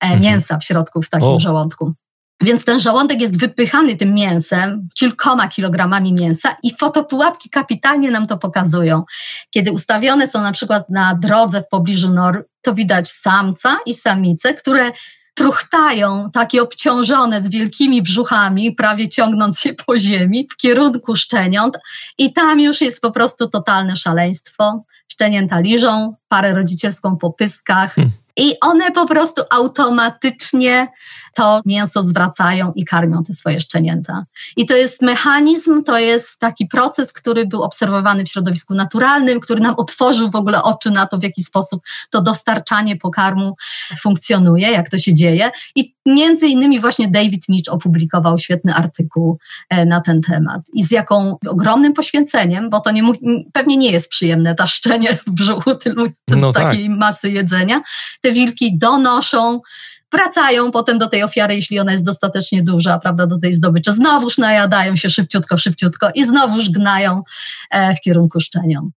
mhm. mięsa w środku w takim o. żołądku. Więc ten żołądek jest wypychany tym mięsem, kilkoma kilogramami mięsa i fotopułapki kapitalnie nam to pokazują. Kiedy ustawione są na przykład na drodze w pobliżu nor, to widać samca i samicę, które truchtają, takie obciążone z wielkimi brzuchami, prawie ciągnąc je po ziemi w kierunku szczeniąt i tam już jest po prostu totalne szaleństwo. Szczenięta liżą, parę rodzicielską po pyskach hmm. i one po prostu automatycznie to mięso zwracają i karmią te swoje szczenięta. I to jest mechanizm, to jest taki proces, który był obserwowany w środowisku naturalnym, który nam otworzył w ogóle oczy na to, w jaki sposób to dostarczanie pokarmu funkcjonuje, jak to się dzieje. I między innymi właśnie David Mitch opublikował świetny artykuł e, na ten temat. I z jaką ogromnym poświęceniem, bo to nie, pewnie nie jest przyjemne taszczenie w brzuchu tylu, no takiej tak. masy jedzenia, te wilki donoszą wracają potem do tej ofiary, jeśli ona jest dostatecznie duża, prawda, do tej zdobyczy. Znowuż najadają się szybciutko, szybciutko i znowuż gnają e, w kierunku szczenion.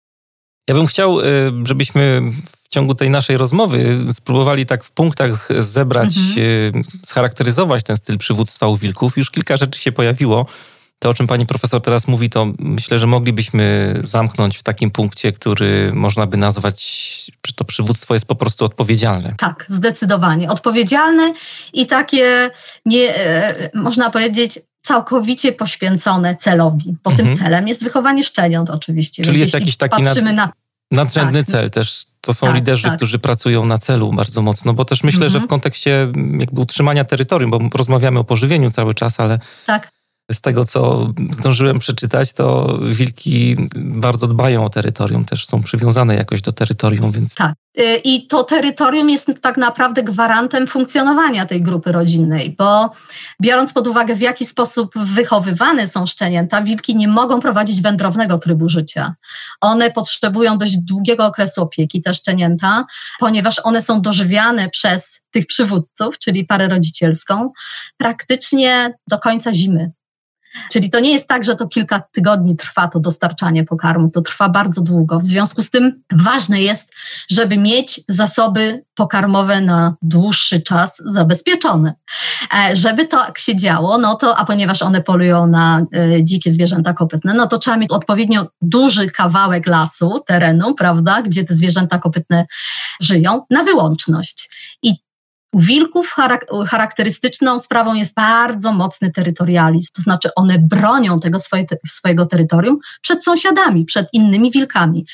Ja bym chciał, e, żebyśmy w ciągu tej naszej rozmowy spróbowali tak w punktach zebrać, mhm. E, scharakteryzować ten styl przywództwa u wilków. Już kilka rzeczy się pojawiło. To, o czym pani profesor teraz mówi, to myślę, że moglibyśmy zamknąć w takim punkcie, który można by nazwać, że to przywództwo jest po prostu odpowiedzialne. Tak, zdecydowanie. Odpowiedzialne i takie, nie, e, można powiedzieć, całkowicie poświęcone celowi, bo mhm. tym celem jest wychowanie szczeniąt oczywiście. Czyli jest jakiś taki nad, na... nadrzędny tak. cel też. To są tak, liderzy, tak. którzy pracują na celu bardzo mocno, bo też myślę, mhm. że w kontekście jakby utrzymania terytorium, bo rozmawiamy o pożywieniu cały czas, ale tak z tego, co zdążyłem przeczytać, to wilki bardzo dbają o terytorium, też są przywiązane jakoś do terytorium, więc. Tak. Y, I to terytorium jest tak naprawdę gwarantem funkcjonowania tej grupy rodzinnej, bo biorąc pod uwagę, w jaki sposób wychowywane są szczenięta, wilki nie mogą prowadzić wędrownego trybu życia. One potrzebują dość długiego okresu opieki, te szczenięta, ponieważ one są dożywiane przez tych przywódców, czyli parę rodzicielską, praktycznie do końca zimy. Czyli to nie jest tak, że to kilka tygodni trwa to dostarczanie pokarmu, to trwa bardzo długo. W związku z tym ważne jest, żeby mieć zasoby pokarmowe na dłuższy czas zabezpieczone. E, żeby tak się działo, no to, a ponieważ one polują na e, dzikie zwierzęta kopytne, no to trzeba mieć odpowiednio duży kawałek lasu, terenu, prawda, gdzie te zwierzęta kopytne żyją, na wyłączność. I u wilków charakterystyczną sprawą jest bardzo mocny terytorializm, to znaczy one bronią tego swoje, swojego terytorium przed sąsiadami, przed innymi wilkami.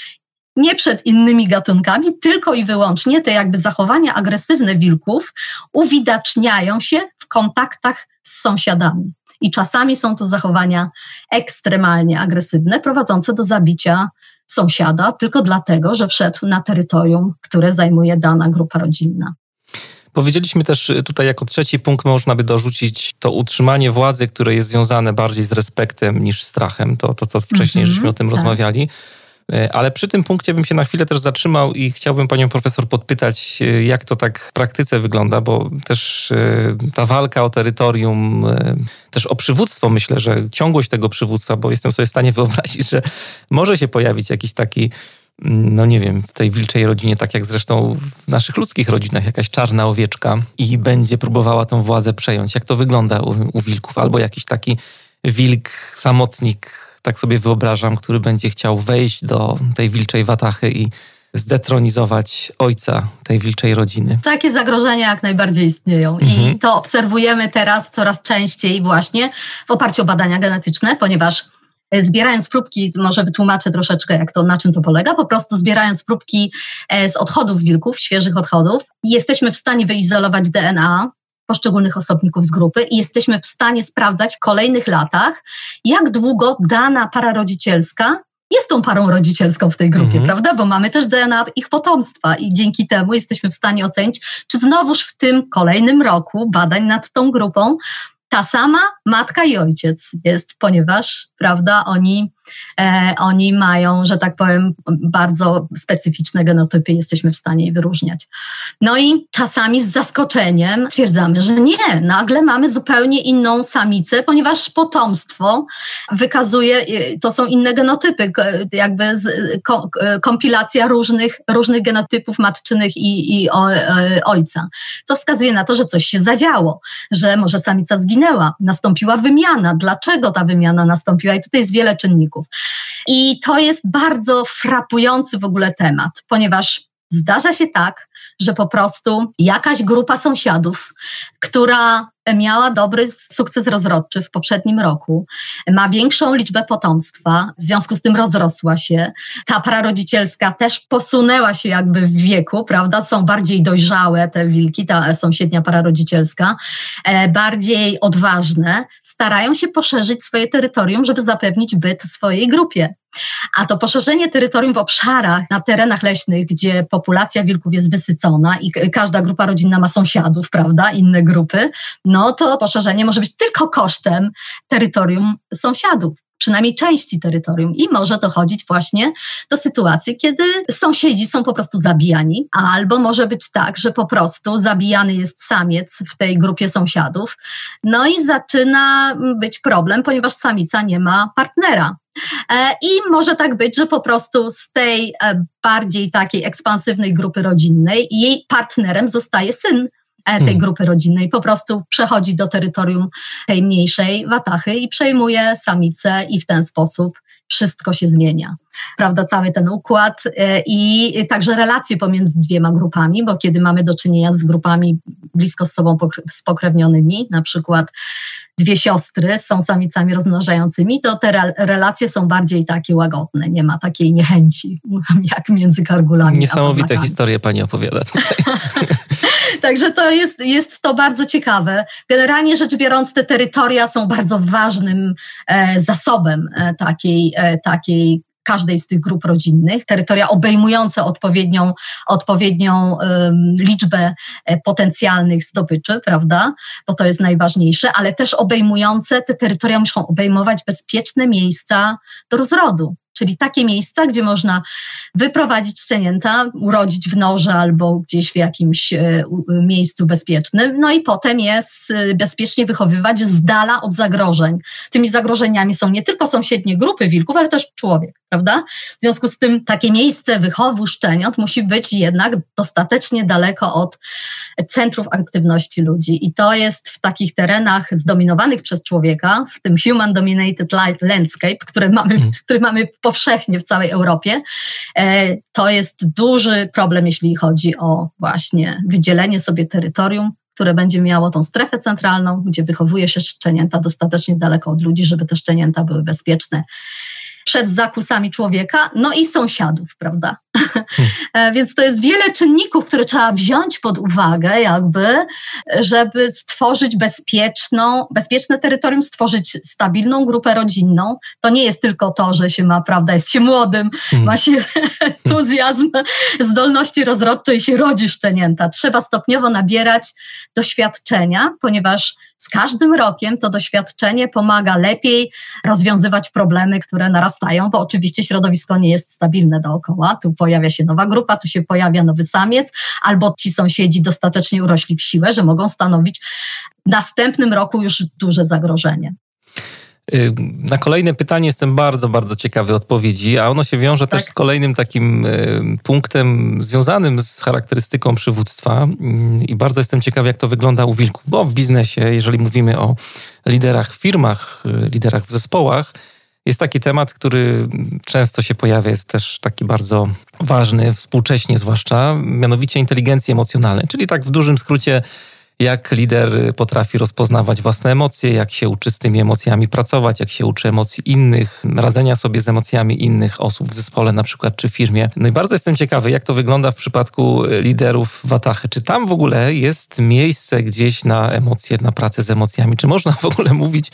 Nie przed innymi gatunkami, tylko i wyłącznie te jakby zachowania agresywne wilków uwidaczniają się w kontaktach z sąsiadami. I czasami są to zachowania ekstremalnie agresywne, prowadzące do zabicia sąsiada tylko dlatego, że wszedł na terytorium, które zajmuje dana grupa rodzinna. Powiedzieliśmy też tutaj jako trzeci punkt można by dorzucić to utrzymanie władzy, które jest związane bardziej z respektem niż strachem. To, to co wcześniej mm -hmm, żeśmy o tym tak. rozmawiali. E, ale przy tym punkcie bym się na chwilę też zatrzymał i chciałbym panią profesor podpytać, e, jak to tak w praktyce wygląda, bo też e, ta walka o terytorium, też o przywództwo, myślę, że ciągłość tego przywództwa, bo jestem sobie w stanie wyobrazić, że może się pojawić jakiś taki no nie wiem, w tej wilczej rodzinie, tak jak zresztą w naszych ludzkich rodzinach, jakaś czarna owieczka i będzie próbowała tą władzę przejąć. Jak to wygląda u, u wilków? Albo jakiś taki wilk, samotnik, tak sobie wyobrażam, który będzie chciał wejść do tej wilczej watachy i zdetronizować ojca tej wilczej rodziny. Takie zagrożenia jak najbardziej istnieją mhm. i to obserwujemy teraz coraz częściej właśnie w oparciu o badania genetyczne, ponieważ zbierając próbki, może wytłumaczę troszeczkę, jak to, na czym to polega, po prostu zbierając próbki e, z odchodów wilków, świeżych odchodów, jesteśmy w stanie wyizolować DNA poszczególnych osobników z grupy i jesteśmy w stanie sprawdzać w kolejnych latach, jak długo dana para rodzicielska jest tą parą rodzicielską w tej grupie, mhm. prawda? Bo mamy też DNA ich potomstwa i dzięki temu jesteśmy w stanie ocenić, czy znowuż w tym kolejnym roku badań nad tą grupą ta sama matka i ojciec jest, ponieważ, prawda, oni oni mają, że tak powiem, bardzo specyficzne genotypy, jesteśmy w stanie je wyróżniać. No i czasami z zaskoczeniem stwierdzamy, że nie, nagle mamy zupełnie inną samicę, ponieważ potomstwo wykazuje, to są inne genotypy, jakby z, kompilacja różnych, różnych genotypów matczynych i, i o, e, ojca, co wskazuje na to, że coś się zadziało, że może samica zginęła, nastąpiła wymiana. Dlaczego ta wymiana nastąpiła? I tutaj jest wiele czynników. I to jest bardzo frapujący w ogóle temat, ponieważ zdarza się tak, że po prostu jakaś grupa sąsiadów, która miała dobry sukces rozrodczy w poprzednim roku, ma większą liczbę potomstwa, w związku z tym rozrosła się. Ta para rodzicielska też posunęła się jakby w wieku, prawda? Są bardziej dojrzałe te wilki, ta sąsiednia para rodzicielska, e, bardziej odważne, starają się poszerzyć swoje terytorium, żeby zapewnić byt swojej grupie. A to poszerzenie terytorium w obszarach, na terenach leśnych, gdzie populacja wilków jest wysycona i każda grupa rodzinna ma sąsiadów, prawda, inne grupy, no to poszerzenie może być tylko kosztem terytorium sąsiadów przynajmniej części terytorium. I może dochodzić właśnie do sytuacji, kiedy sąsiedzi są po prostu zabijani, albo może być tak, że po prostu zabijany jest samiec w tej grupie sąsiadów, no i zaczyna być problem, ponieważ samica nie ma partnera. E, I może tak być, że po prostu z tej e, bardziej takiej ekspansywnej grupy rodzinnej jej partnerem zostaje syn tej hmm. grupy rodzinnej. Po prostu przechodzi do terytorium tej mniejszej watachy i przejmuje samicę i w ten sposób wszystko się zmienia. Prawda, cały ten układ i także relacje pomiędzy dwiema grupami, bo kiedy mamy do czynienia z grupami blisko z sobą spokrewnionymi, na przykład dwie siostry są samicami rozmnażającymi, to te relacje są bardziej takie łagodne. Nie ma takiej niechęci jak między kargulami. Niesamowite historie pani opowiada tutaj. Także to jest, jest to bardzo ciekawe. Generalnie rzecz biorąc, te terytoria są bardzo ważnym e, zasobem e, takiej, e, takiej każdej z tych grup rodzinnych, terytoria obejmujące odpowiednią, odpowiednią liczbę e, potencjalnych zdobyczy, prawda? Bo to jest najważniejsze, ale też obejmujące, te terytoria muszą obejmować bezpieczne miejsca do rozrodu czyli takie miejsca, gdzie można wyprowadzić szczenięta, urodzić w norze albo gdzieś w jakimś e, miejscu bezpiecznym, no i potem je bezpiecznie wychowywać z dala od zagrożeń. Tymi zagrożeniami są nie tylko sąsiednie grupy wilków, ale też człowiek, prawda? W związku z tym takie miejsce wychowu szczeniąt musi być jednak dostatecznie daleko od centrów aktywności ludzi i to jest w takich terenach zdominowanych przez człowieka, w tym human dominated landscape, które mamy, mm. który mamy powszechnie w całej Europie. E, to jest duży problem, jeśli chodzi o właśnie wydzielenie sobie terytorium, które będzie miało tą strefę centralną, gdzie wychowuje się szczenięta dostatecznie daleko od ludzi, żeby te szczenięta były bezpieczne przed zakusami człowieka, no i sąsiadów, prawda? Hmm. Więc to jest wiele czynników, które trzeba wziąć pod uwagę, jakby, żeby stworzyć bezpieczną, bezpieczne terytorium, stworzyć stabilną grupę rodzinną. To nie jest tylko to, że się ma, prawda, jest się młodym, hmm. ma się entuzjazm, zdolności rozrodcze i się rodzi szczenięta. Trzeba stopniowo nabierać doświadczenia, ponieważ z każdym rokiem to doświadczenie pomaga lepiej rozwiązywać problemy, które narastają, bo oczywiście środowisko nie jest stabilne dookoła. Tu pojawia się nowa grupa, tu się pojawia nowy samiec, albo ci sąsiedzi dostatecznie urośli w siłę, że mogą stanowić w następnym roku już duże zagrożenie. Na kolejne pytanie jestem bardzo, bardzo ciekawy odpowiedzi, a ono się wiąże tak. też z kolejnym takim y, punktem związanym z charakterystyką przywództwa mm, i bardzo jestem ciekawy, jak to wygląda u wilków, bo w biznesie, jeżeli mówimy o liderach w firmach, y, liderach w zespołach, jest taki temat, który często się pojawia, jest też taki bardzo ważny, współcześnie zwłaszcza, mianowicie inteligencji emocjonalnej, czyli tak w dużym skrócie jak lider potrafi rozpoznawać własne emocje, jak się uczy z tymi emocjami pracować, jak się uczy emocji innych, radzenia sobie z emocjami innych osób w zespole na przykład, czy firmie. No i bardzo jestem ciekawy, jak to wygląda w przypadku liderów Watachy. Czy tam w ogóle jest miejsce gdzieś na emocje, na pracę z emocjami? Czy można w ogóle mówić,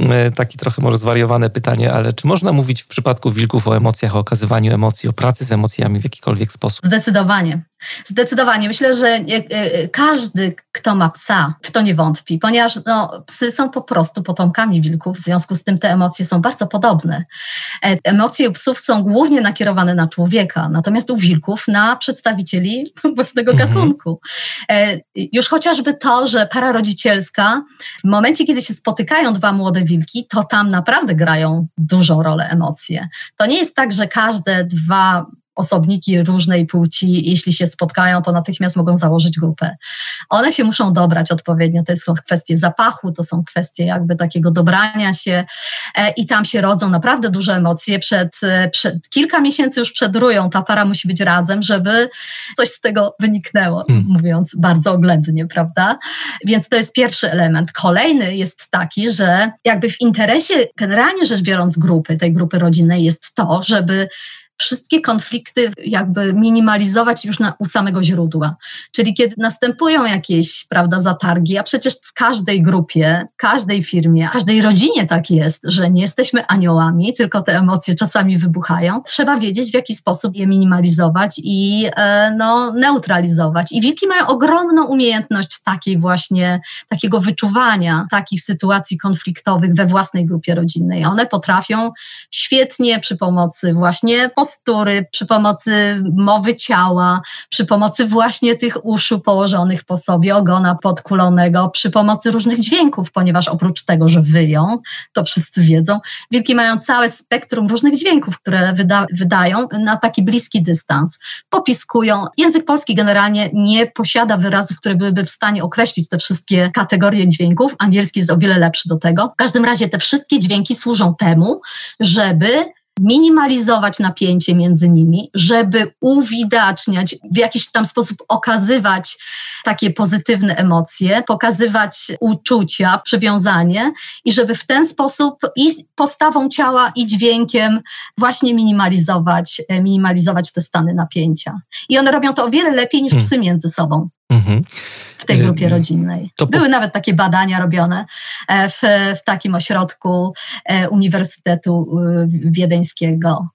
e, taki trochę może zwariowane pytanie, ale czy można mówić w przypadku wilków o emocjach, o okazywaniu emocji, o pracy z emocjami w jakikolwiek sposób? Zdecydowanie. Zdecydowanie. Myślę, że e, e, każdy, kto ma psa, w to nie wątpi, ponieważ no, psy są po prostu potomkami wilków, w związku z tym te emocje są bardzo podobne. E, emocje u psów są głównie nakierowane na człowieka, natomiast u wilków na przedstawicieli własnego mhm. gatunku. Już chociażby to, że para rodzicielska, w momencie, kiedy się spotykają dwa młode wilki, to tam naprawdę grają dużą rolę emocje. To nie jest tak, że każde dwa osobniki różnej płci, jeśli się spotkają, to natychmiast mogą założyć grupę. One się muszą dobrać odpowiednio, to są kwestie zapachu, to są kwestie jakby takiego dobrania się e, i tam się rodzą naprawdę duże emocje. Przed, e, przed kilka miesięcy już przed rują ta para musi być razem, żeby coś z tego wyniknęło, hmm. mówiąc bardzo oględnie, prawda? Więc to jest pierwszy element. Kolejny jest taki, że jakby w interesie generalnie rzecz biorąc grupy, tej grupy rodzinnej jest to, żeby wszystkie konflikty jakby minimalizować już na, u samego źródła. Czyli kiedy następują jakieś, prawda, zatargi, a przecież w każdej grupie, każdej firmie, każdej rodzinie tak jest, że nie jesteśmy aniołami, tylko te emocje czasami wybuchają. Trzeba wiedzieć, w jaki sposób je minimalizować i e, no, neutralizować. I wilki mają ogromną umiejętność takiej właśnie, takiego wyczuwania takich sytuacji konfliktowych we własnej grupie rodzinnej. One potrafią świetnie przy pomocy właśnie postury, przy pomocy mowy ciała, przy pomocy właśnie tych uszu położonych po sobie, ogona podkulonego, przy pomocy różnych dźwięków, ponieważ oprócz tego, że wyją, to wszyscy wiedzą, wilki mają całe spektrum różnych dźwięków, które wyda wydają na taki bliski dystans. Popiskują. Język polski generalnie nie posiada wyrazów, które byłyby w stanie określić te wszystkie kategorie dźwięków. Angielski jest o wiele lepszy do tego. W każdym razie te wszystkie dźwięki służą temu, żeby minimalizować napięcie między nimi, żeby uwidaczniać, w jakiś tam sposób okazywać takie pozytywne emocje, pokazywać uczucia, przywiązanie i żeby w ten sposób i postawą ciała, i dźwiękiem właśnie minimalizować, minimalizować te stany napięcia. I one robią to o wiele lepiej niż hmm. psy między sobą. Mhm. w tej grupie rodzinnej. To Były nawet takie badania robione e, w, w takim ośrodku e, Uniwersytetu e, Wiedeńskiego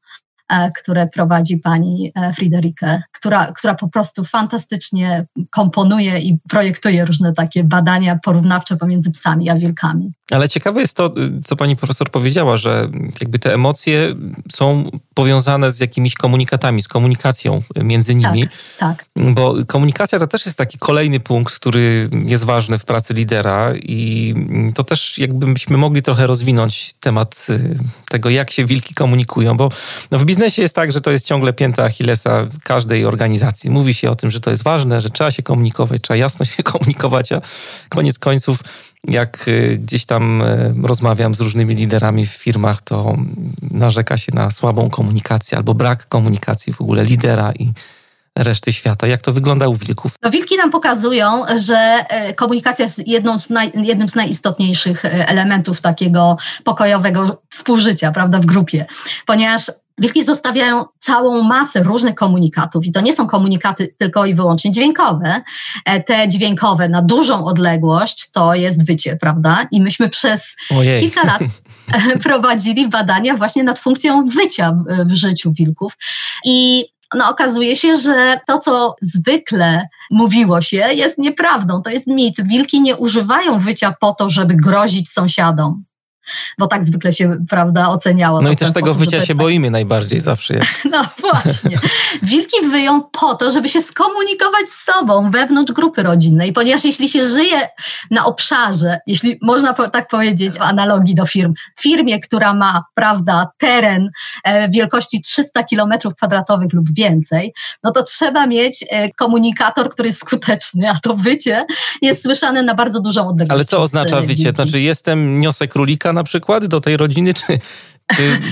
które prowadzi pani Friederike, która, która po prostu fantastycznie komponuje i projektuje różne takie badania porównawcze pomiędzy psami a wilkami. Ale ciekawe jest to, co pani profesor powiedziała, że jakby te emocje są powiązane z jakimiś komunikatami, z komunikacją między nimi. Tak, tak. Bo komunikacja to też jest taki kolejny punkt, który jest ważny w pracy lidera i to też jakbyśmy mogli trochę rozwinąć temat y, tego, jak się wilki komunikują, bo no w biznesie jest tak, że to jest ciągle pięta Achillesa każdej organizacji. Mówi się o tym, że to jest ważne, że trzeba się komunikować, trzeba jasno się komunikować, a koniec końców jak y, gdzieś tam y, rozmawiam z różnymi liderami w firmach, to narzeka się na słabą komunikację albo brak komunikacji w ogóle lidera i reszty świata. Jak to wygląda u wilków? No, wilki nam pokazują, że e, komunikacja jest z naj, jednym z najistotniejszych e, elementów takiego pokojowego współżycia prawda, w grupie, ponieważ Wilki zostawiają całą masę różnych komunikatów i to nie są komunikaty tylko i wyłącznie dźwiękowe. E, te dźwiękowe na dużą odległość to jest wycie, prawda? I myśmy przez Ojej. kilka lat prowadzili badania właśnie nad funkcją wycia w, w życiu wilków. I no okazuje się, że to, co zwykle mówiło się, jest nieprawdą. To jest mit. Wilki nie używają wycia po to, żeby grozić sąsiadom bo tak zwykle się, prawda, oceniało. No i też tego wycia się tak... boimy najbardziej zawsze. No właśnie. Wilki wyją po to, żeby się skomunikować z sobą wewnątrz grupy rodzinnej, ponieważ jeśli się żyje na obszarze, jeśli można tak powiedzieć w analogii do firm, firmie, która ma, prawda, teren e, wielkości 300 kilometrów kwadratowych lub więcej, no to trzeba mieć e, komunikator, który jest skuteczny, a to wycie jest słyszane na bardzo dużą odległość. Ale co oznacza wycie? Znaczy jestem, niosę królika na przykład do tej rodziny, czy,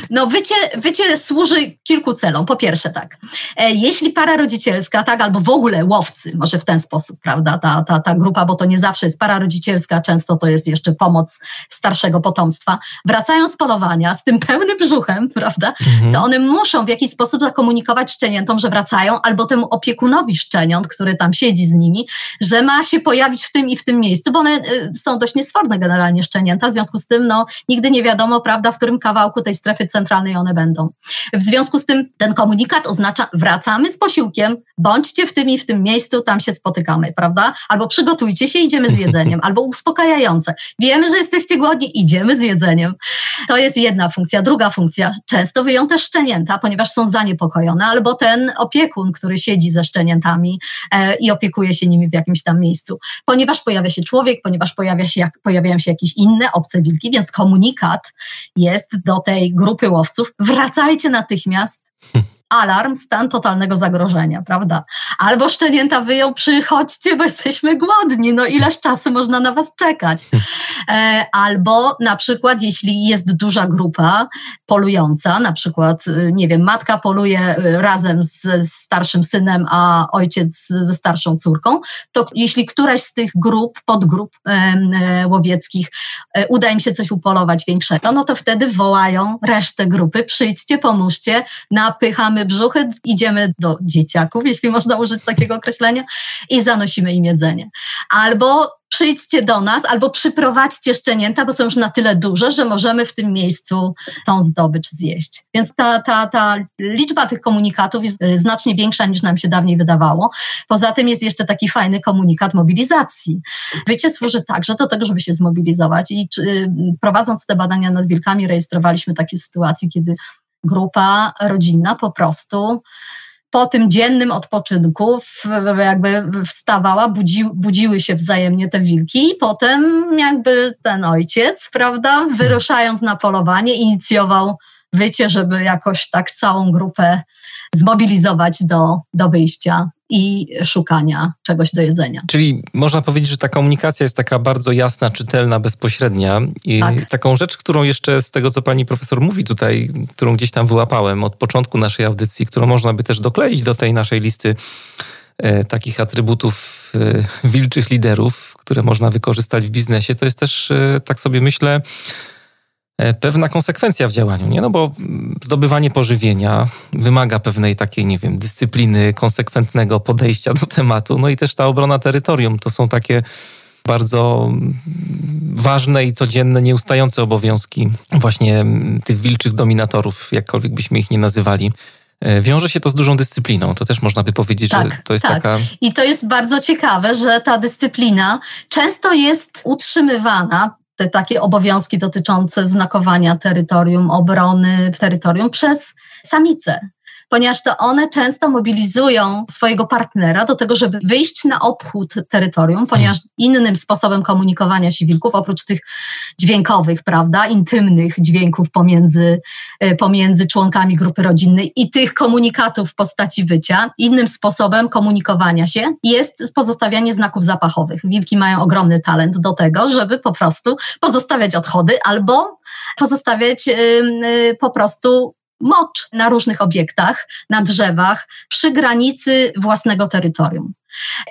no wycie, wycie służy kilku celom. Po pierwsze tak, e, jeśli para rodzicielska, tak, albo w ogóle łowcy, może w ten sposób, prawda, ta, ta, ta grupa, bo to nie zawsze jest para rodzicielska, często to jest jeszcze pomoc starszego potomstwa, wracają z polowania z tym pełnym brzuchem, prawda, mhm. to one muszą w jakiś sposób zakomunikować szczeniętom, że wracają, albo temu opiekunowi szczeniąt, który tam siedzi z nimi, że ma się pojawić w tym i w tym miejscu, bo one y, są dość niesforne generalnie szczenięta, w związku z tym, no, nigdy nie wiadomo, prawda, w którym kawałku tej strefy centralnej one będą. W związku z tym ten komunikat oznacza wracamy z posiłkiem, bądźcie w tym i w tym miejscu, tam się spotykamy, prawda? Albo przygotujcie się, idziemy z jedzeniem, albo uspokajające. Wiemy, że jesteście głodni, idziemy z jedzeniem. To jest jedna funkcja. Druga funkcja, często wyją też szczenięta, ponieważ są zaniepokojone, albo ten opiekun, który siedzi ze szczeniętami e, i opiekuje się nimi w jakimś tam miejscu. Ponieważ pojawia się człowiek, ponieważ pojawia się, jak, pojawiają się jakieś inne obce wilki, więc komunikat jest do tej tej grupy łowców, wracajcie natychmiast alarm, stan totalnego zagrożenia, prawda? Albo szczenięta wyją, przychodźcie, bo jesteśmy głodni, no ileż czasu można na was czekać. E, albo na przykład, jeśli jest duża grupa polująca, na przykład, y, nie wiem, matka poluje y, razem z starszym synem, a ojciec ze starszą córką, to jeśli któraś z tych grup, podgrup e, łowieckich e, uda im się coś upolować większego, no to wtedy wołają resztę grupy, przyjdźcie, pomóżcie, napychamy brzuchy, idziemy do dzieciaków, jeśli można użyć takiego określenia, i zanosimy im jedzenie. Albo przyjdźcie do nas, albo przyprowadźcie szczenięta, bo są już na tyle duże, że możemy w tym miejscu tą zdobycz zjeść. Więc ta, ta, ta liczba tych komunikatów jest y, znacznie większa niż nam się dawniej wydawało. Poza tym jest jeszcze taki fajny komunikat mobilizacji. Wycie służy także do tego, żeby się zmobilizować i czy, prowadząc te badania nad wilkami rejestrowaliśmy takie sytuacje, kiedy grupa rodzinna po prostu po tym dziennym odpoczynku jakby wstawała, budzi, budziły się wzajemnie te wilki i potem jakby ten ojciec, prawda, wyruszając na polowanie inicjował wycie, żeby jakoś tak całą grupę zmobilizować do, do wyjścia i szukania czegoś do jedzenia. Czyli można powiedzieć, że ta komunikacja jest taka bardzo jasna, czytelna, bezpośrednia. I tak. taką rzecz, którą jeszcze z tego, co pani profesor mówi tutaj, którą gdzieś tam wyłapałem od początku naszej audycji, którą można by też dokleić do tej naszej listy e, takich atrybutów e, wilczych liderów, które można wykorzystać w biznesie, to jest też, e, tak sobie myślę, pewna konsekwencja w działaniu, nie? No bo zdobywanie pożywienia wymaga pewnej takiej, nie wiem, dyscypliny, konsekwentnego podejścia do tematu. No i też ta obrona terytorium to są takie bardzo ważne i codzienne, nieustające obowiązki właśnie tych wilczych dominatorów, jakkolwiek byśmy ich nie nazywali. E, wiąże się to z dużą dyscypliną. To też można by powiedzieć, tak, że to jest tak. taka. I to jest bardzo ciekawe, że ta dyscyplina często jest utrzymywana te takie obowiązki dotyczące znakowania terytorium, obrony terytorium przez samice ponieważ to one często mobilizują swojego partnera do tego, żeby wyjść na obchód terytorium, ponieważ innym sposobem komunikowania się wilków, oprócz tych dźwiękowych, prawda, intymnych dźwięków pomiędzy, e, pomiędzy członkami grupy rodzinnej i tych komunikatów w postaci wycia, innym sposobem komunikowania się jest pozostawianie znaków zapachowych. Wilki mają ogromny talent do tego, żeby po prostu pozostawiać odchody albo pozostawiać yy, po prostu mocz na różnych obiektach, na drzewach, przy granicy własnego terytorium.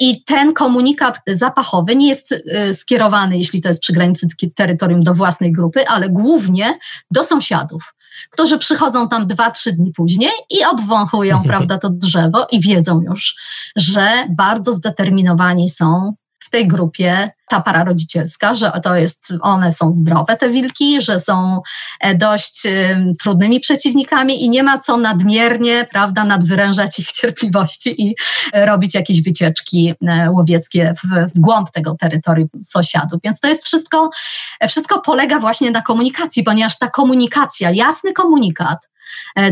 I ten komunikat zapachowy nie jest y, skierowany, jeśli to jest przy granicy terytorium, do własnej grupy, ale głównie do sąsiadów, którzy przychodzą tam dwa, trzy dni później i obwąchują, prawda, to drzewo i wiedzą już, że bardzo zdeterminowani są w tej grupie ta para rodzicielska, że to jest, one są zdrowe, te wilki, że są e, dość trudnymi przeciwnikami i nie ma co nadmiernie, prawda, nadwyrężać ich cierpliwości i robić jakieś wycieczki e, łowieckie w, w głąb tego terytorium sąsiadów. Więc to jest wszystko, wszystko polega właśnie na komunikacji, ponieważ ta komunikacja, jasny komunikat, E,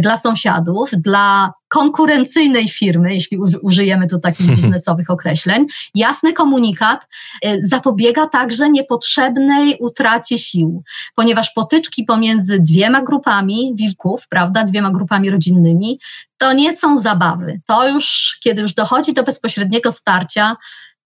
dla sąsiadów, dla konkurencyjnej firmy, jeśli użyjemy tu takich biznesowych określeń, jasny komunikat e, zapobiega także niepotrzebnej utracie sił, ponieważ potyczki pomiędzy dwiema grupami wilków, prawda, dwiema grupami rodzinnymi, to nie są zabawy. To już, kiedy już dochodzi do bezpośredniego starcia,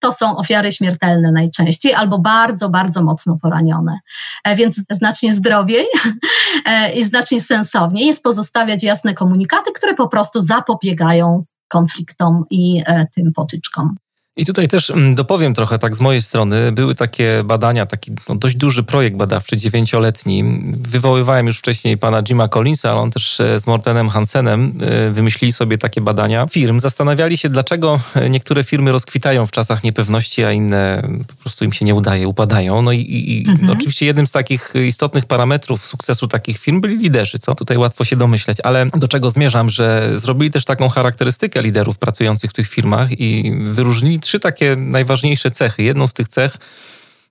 to są ofiary śmiertelne najczęściej albo bardzo, bardzo mocno poranione. E, więc znacznie zdrowiej e, i znacznie sensowniej jest pozostawiać jasne komunikaty, które po prostu zapobiegają konfliktom i e, tym potyczkom. I tutaj też mm, dopowiem trochę tak z mojej strony. Były takie badania, taki no, dość duży projekt badawczy, dziewięcioletni. Wywoływałem już wcześniej pana Jima Collinsa, ale on też e, z Mortenem Hansenem e, wymyślili sobie takie badania firm. Zastanawiali się, dlaczego e, niektóre firmy rozkwitają w czasach niepewności, a inne po prostu im się nie udaje, upadają. No i, i mhm. oczywiście jednym z takich istotnych parametrów sukcesu takich firm byli liderzy, co tutaj łatwo się domyśleć. Ale do czego zmierzam, że zrobili też taką charakterystykę liderów pracujących w tych firmach i wyróżnili trzy takie najważniejsze cechy. Jedną z tych cech,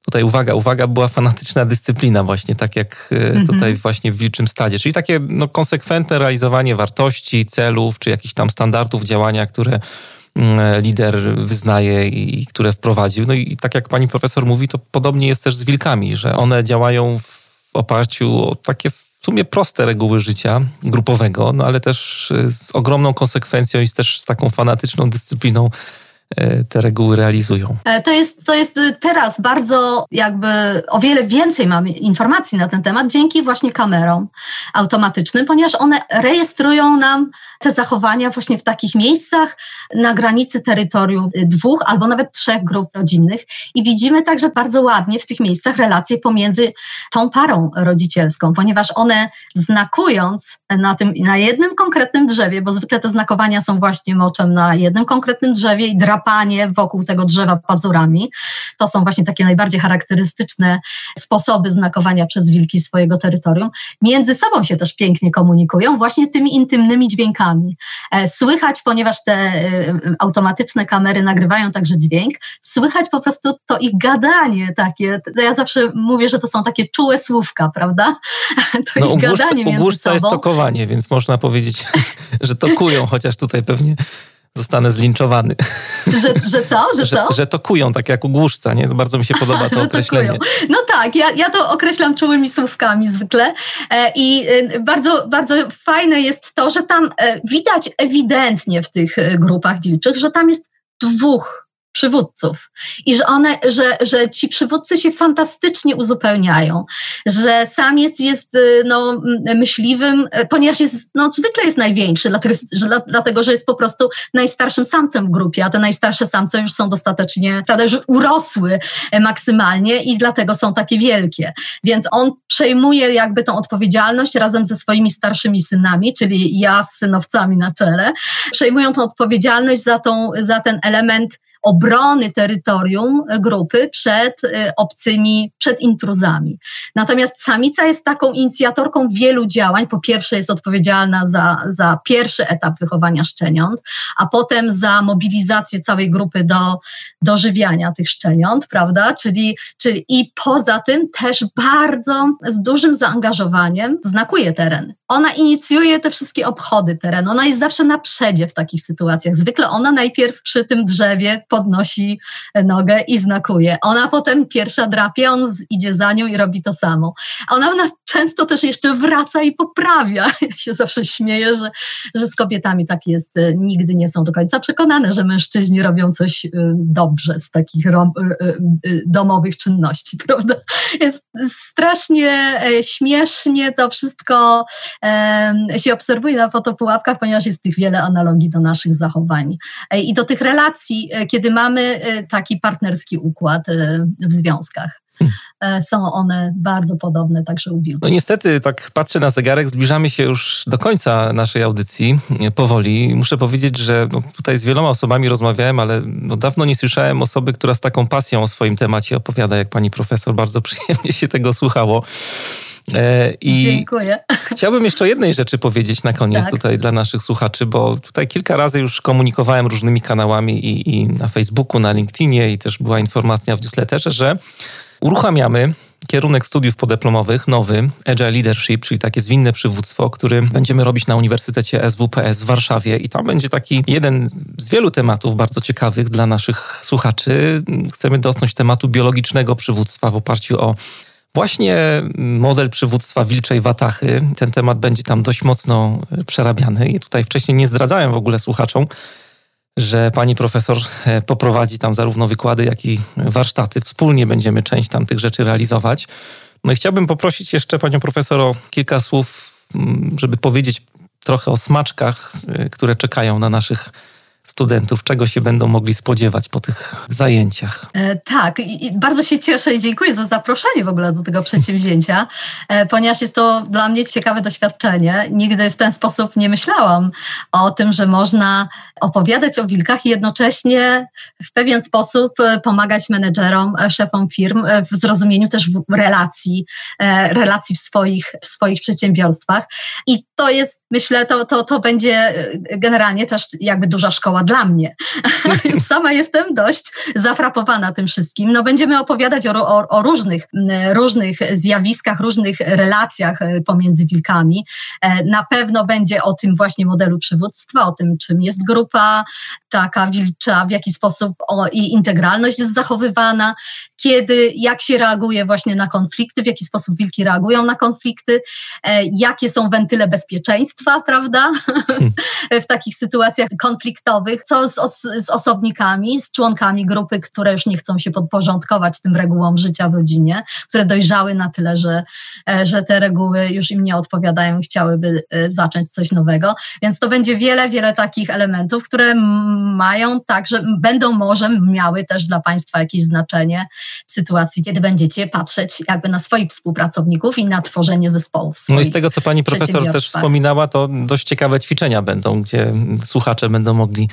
tutaj uwaga, uwaga, była fanatyczna dyscyplina właśnie, tak jak e, mhm. tutaj właśnie w Wilczym Stadzie. Czyli takie no, konsekwentne realizowanie wartości, celów, czy jakichś tam standardów działania, które mm, lider wyznaje i które wprowadził. No i tak jak pani profesor mówi, to podobnie jest też z wilkami, że one działają w oparciu o takie w sumie proste reguły życia grupowego, no ale też e, z ogromną konsekwencją i też z taką fanatyczną dyscypliną E, te reguły realizują. E, to jest, to jest teraz bardzo jakby o wiele więcej mamy informacji na ten temat dzięki właśnie kamerom automatycznym, ponieważ one rejestrują nam te zachowania właśnie w takich miejscach na granicy terytorium dwóch albo nawet trzech grup rodzinnych i widzimy także bardzo ładnie w tych miejscach relacje pomiędzy tą parą rodzicielską, ponieważ one znakując na tym, na jednym konkretnym drzewie, bo zwykle te znakowania są właśnie moczem na jednym konkretnym drzewie i drapanie wokół tego drzewa pazurami. To są właśnie takie najbardziej charakterystyczne sposoby znakowania przez wilki swojego terytorium. Między sobą się też pięknie komunikują właśnie tymi intymnymi dźwiękami. E, słychać, ponieważ te e, automatyczne kamery nagrywają także dźwięk, słychać po prostu to ich gadanie takie. Ja zawsze mówię, że to są takie czułe słówka, prawda? To no, ich gadanie między sobą. jest tokowanie, więc można powiedzieć, że tokują, chociaż tutaj pewnie zostanę zlinczowany. Że, że co? Że, co? Że, że to kują, tak jak u głuszca, nie? Bardzo mi się podoba to określenie. To no tak, ja, ja to określam czułymi słówkami zwykle e, i e, bardzo, bardzo fajne jest to, że tam e, widać ewidentnie w tych grupach wilczych, że tam jest dwóch przywódców. I że one, że, że ci przywódcy się fantastycznie uzupełniają, że samiec jest y, no, myśliwym, y, ponieważ jest, no, zwykle jest największy, dlatego że, dlatego, że jest po prostu najstarszym samcem w grupie, a te najstarsze samce już są dostatecznie, prawda, już urosły e, maksymalnie i dlatego są takie wielkie. Więc on przejmuje jakby tą odpowiedzialność razem ze swoimi starszymi synami, czyli ja z synowcami na czele, przejmują tą odpowiedzialność za, tą, za ten element obrony terytorium grupy przed y, obcymi, przed intruzami. Natomiast samica jest taką inicjatorką wielu działań. Po pierwsze jest odpowiedzialna za, za pierwszy etap wychowania szczeniąt, a potem za mobilizację całej grupy do dożywiania tych szczeniąt, prawda? Czyli, czyli i poza tym też bardzo z dużym zaangażowaniem znakuje teren. Ona inicjuje te wszystkie obchody terenu. Ona jest zawsze na przedzie w takich sytuacjach. Zwykle ona najpierw przy tym drzewie podnosi nogę i znakuje. Ona potem pierwsza drapie, on idzie za nią i robi to samo. A ona, ona często też jeszcze wraca i poprawia. Ja się zawsze śmieję, że, że z kobietami tak jest. Nigdy nie są do końca przekonane, że mężczyźni robią coś y, dobrze z takich y, domowych czynności, prawda? Jest strasznie e, śmiesznie to wszystko się obserwuje na fotopułapkach, ponieważ jest tych wiele analogii do naszych zachowań i do tych relacji, e, kiedy mamy e, taki partnerski układ e, w związkach. hmm. są one bardzo podobne także u wilków. No niestety, tak patrzę na zegarek, zbliżamy się już do końca naszej audycji powoli. Muszę powiedzieć, że no, tutaj z wieloma osobami rozmawiałem, ale no, dawno nie słyszałem osoby, która z taką pasją o swoim temacie opowiada, jak pani profesor. Bardzo przyjemnie się tego słuchało. E, I Dziękuję. Chciałbym jeszcze o jednej rzeczy powiedzieć na koniec tak. tutaj dla naszych słuchaczy, bo tutaj kilka razy już komunikowałem różnymi kanałami i, i na Facebooku, na LinkedInie i też była informacja w newsletterze, że uruchamiamy kierunek studiów podyplomowych, nowy, Agile Leadership, czyli takie zwinne przywództwo, który będziemy robić na Uniwersytecie SWPS w Warszawie i tam będzie taki jeden z wielu tematów bardzo ciekawych dla naszych słuchaczy. Chcemy dotknąć tematu biologicznego przywództwa w oparciu o Właśnie model przywództwa wilczej watachy, ten temat będzie tam dość mocno e, przerabiany i tutaj wcześniej nie zdradzałem w ogóle słuchaczom, że pani profesor e, poprowadzi tam zarówno wykłady, jak i warsztaty. Wspólnie będziemy część tam tych rzeczy realizować. No i chciałbym poprosić jeszcze panią profesor o kilka słów, żeby powiedzieć trochę o smaczkach, e, które czekają na naszych studentów, czego się będą mogli spodziewać po tych zajęciach. E, tak, i bardzo się cieszę i dziękuję za zaproszenie w ogóle do tego przedsięwzięcia, e, ponieważ jest to dla mnie ciekawe doświadczenie. Nigdy w ten sposób nie myślałam o tym, że można opowiadać o wilkach i jednocześnie w pewien sposób e, pomagać menedżerom, szefom firm w zrozumieniu też relacji, relacji w swoich, w swoich przedsiębiorstwach. I to jest, myślę, to, to, to będzie generalnie też jakby duża szkoła dla mnie. Sama jestem dość zafrapowana tym wszystkim. No będziemy opowiadać o, o, o różnych, różnych zjawiskach, różnych relacjach e, pomiędzy wilkami. E, na pewno będzie o tym właśnie modelu przywództwa, o tym, czym jest grupa taka wilcza, w jaki sposób o, i integralność jest zachowywana, kiedy, jak się reaguje właśnie na konflikty, w jaki sposób wilki reagują na konflikty, e, jakie są wentyle bezpieczeństwa, prawda, w takich sytuacjach konfliktowych, co z, os z osobnikami, z członkami grupy, które już nie chcą się podporządkować tym regułom życia w rodzinie, które dojrzały na tyle, że, e, że te reguły już im nie odpowiadają i chciałyby e, zacząć coś nowego. Więc to będzie wiele, wiele takich elementów, które mają także, będą może miały też dla Państwa jakieś znaczenie w sytuacji, kiedy będziecie patrzeć jakby na swoich współpracowników i na tworzenie zespołów. No i z tego, co pani profesor też wspominała, to dość ciekawe ćwiczenia będą, gdzie słuchacze będą mogli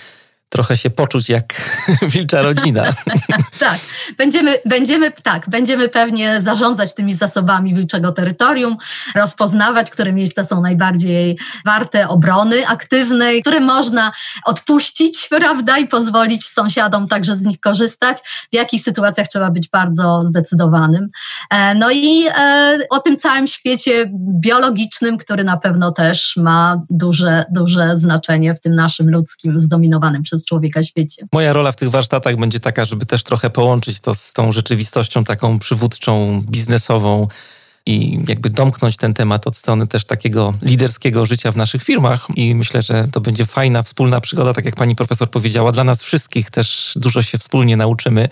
trochę się poczuć jak wilcza rodzina. tak, będziemy, będziemy, tak, będziemy pewnie zarządzać tymi zasobami wilczego terytorium, rozpoznawać, które miejsca są najbardziej warte obrony aktywnej, które można odpuścić, prawda, i pozwolić sąsiadom także z nich korzystać, w jakich sytuacjach trzeba być bardzo zdecydowanym. E, no i e, o tym całym świecie biologicznym, który na pewno też ma duże, duże znaczenie w tym naszym ludzkim, zdominowanym przez człowieka świecie. Moja rola w tych warsztatach będzie taka, żeby też trochę połączyć to z tą rzeczywistością taką przywódczą, biznesową i jakby domknąć ten temat od strony też takiego liderskiego życia w naszych firmach. I myślę, że to będzie fajna, wspólna przygoda, tak jak pani profesor powiedziała. Dla nas wszystkich też dużo się wspólnie nauczymy.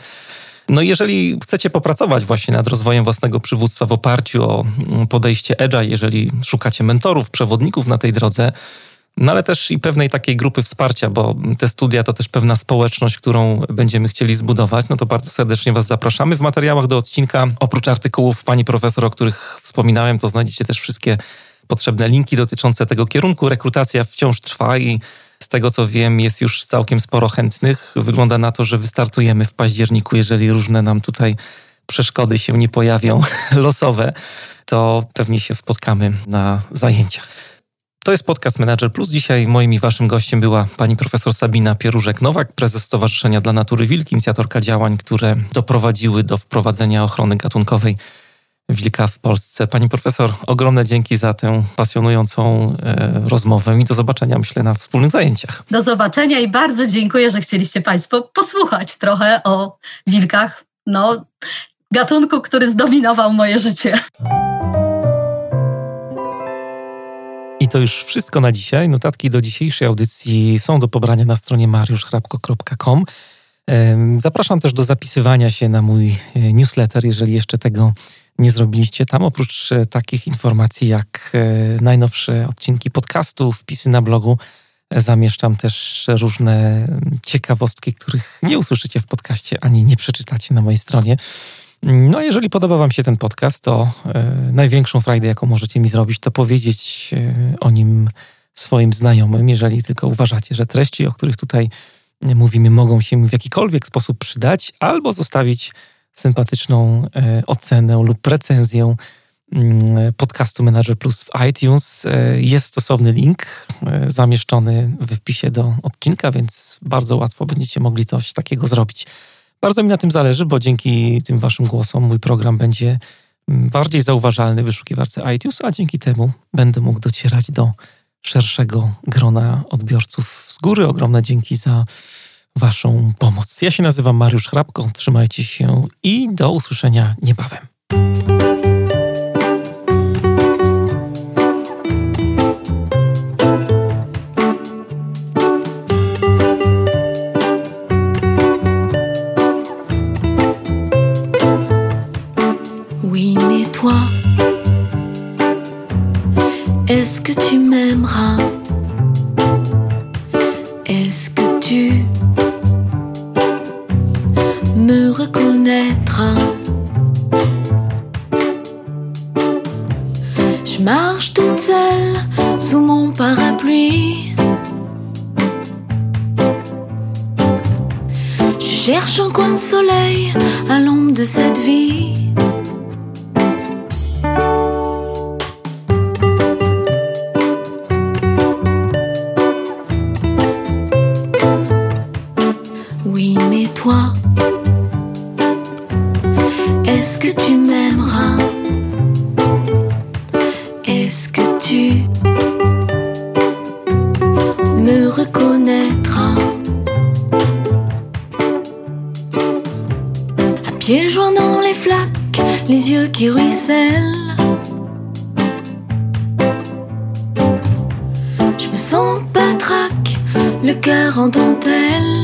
No jeżeli chcecie popracować właśnie nad rozwojem własnego przywództwa w oparciu o podejście Edge'a, jeżeli szukacie mentorów, przewodników na tej drodze, no ale też i pewnej takiej grupy wsparcia, bo te studia to też pewna społeczność, którą będziemy chcieli zbudować. No to bardzo serdecznie Was zapraszamy. W materiałach do odcinka, oprócz artykułów pani profesor, o których wspominałem, to znajdziecie też wszystkie potrzebne linki dotyczące tego kierunku. Rekrutacja wciąż trwa i z tego co wiem, jest już całkiem sporo chętnych. Wygląda na to, że wystartujemy w październiku, jeżeli różne nam tutaj przeszkody się nie pojawią losowe, to pewnie się spotkamy na zajęciach. To jest podcast Manager Plus. Dzisiaj moim i waszym gościem była pani profesor Sabina Pierużek-Nowak, prezes Stowarzyszenia dla Natury Wilk, inicjatorka działań, które doprowadziły do wprowadzenia ochrony gatunkowej wilka w Polsce. Pani profesor, ogromne dzięki za tę pasjonującą e, rozmowę i do zobaczenia, myślę, na wspólnych zajęciach. Do zobaczenia i bardzo dziękuję, że chcieliście Państwo posłuchać trochę o wilkach. No, gatunku, który zdominował moje życie. To już wszystko na dzisiaj. Notatki do dzisiejszej audycji są do pobrania na stronie mariuszchrapko.com. Zapraszam też do zapisywania się na mój e, newsletter, jeżeli jeszcze tego nie zrobiliście. Tam oprócz e, takich informacji jak e, najnowsze odcinki podcastu, wpisy na blogu, zamieszczam też różne ciekawostki, których nie usłyszycie w podcaście ani nie przeczytacie na mojej stronie. No jeżeli podoba Wam się ten podcast, to e, największą frajdę, jaką możecie mi zrobić, to powiedzieć e, o nim swoim znajomym, jeżeli tylko uważacie, że treści, o których tutaj mówimy, mogą się w jakikolwiek sposób przydać, albo zostawić sympatyczną e, ocenę lub recenzję mm, podcastu Manager Plus w iTunes. E, jest stosowny link e, zamieszczony w wpisie do odcinka, więc bardzo łatwo będziecie mogli coś takiego zrobić. Bardzo mi na tym zależy, bo dzięki tym waszym głosom mój program będzie mm, bardziej zauważalny w wyszukiwarce iTunes, a dzięki temu będę mógł docierać do szerszego grona odbiorców. Z góry ogromne dzięki za Waszą pomoc. Ja się nazywam Mariusz Hrabko, trzymajcie się i do usłyszenia niebawem. Coin de soleil à l'ombre de cette vie. Oui, mais toi, est-ce que tu m'aimeras? Est-ce que tu me reconnaîtras? Pieds joints dans les flaques, les yeux qui ruissellent. Je me sens patraque, le cœur en dentelle.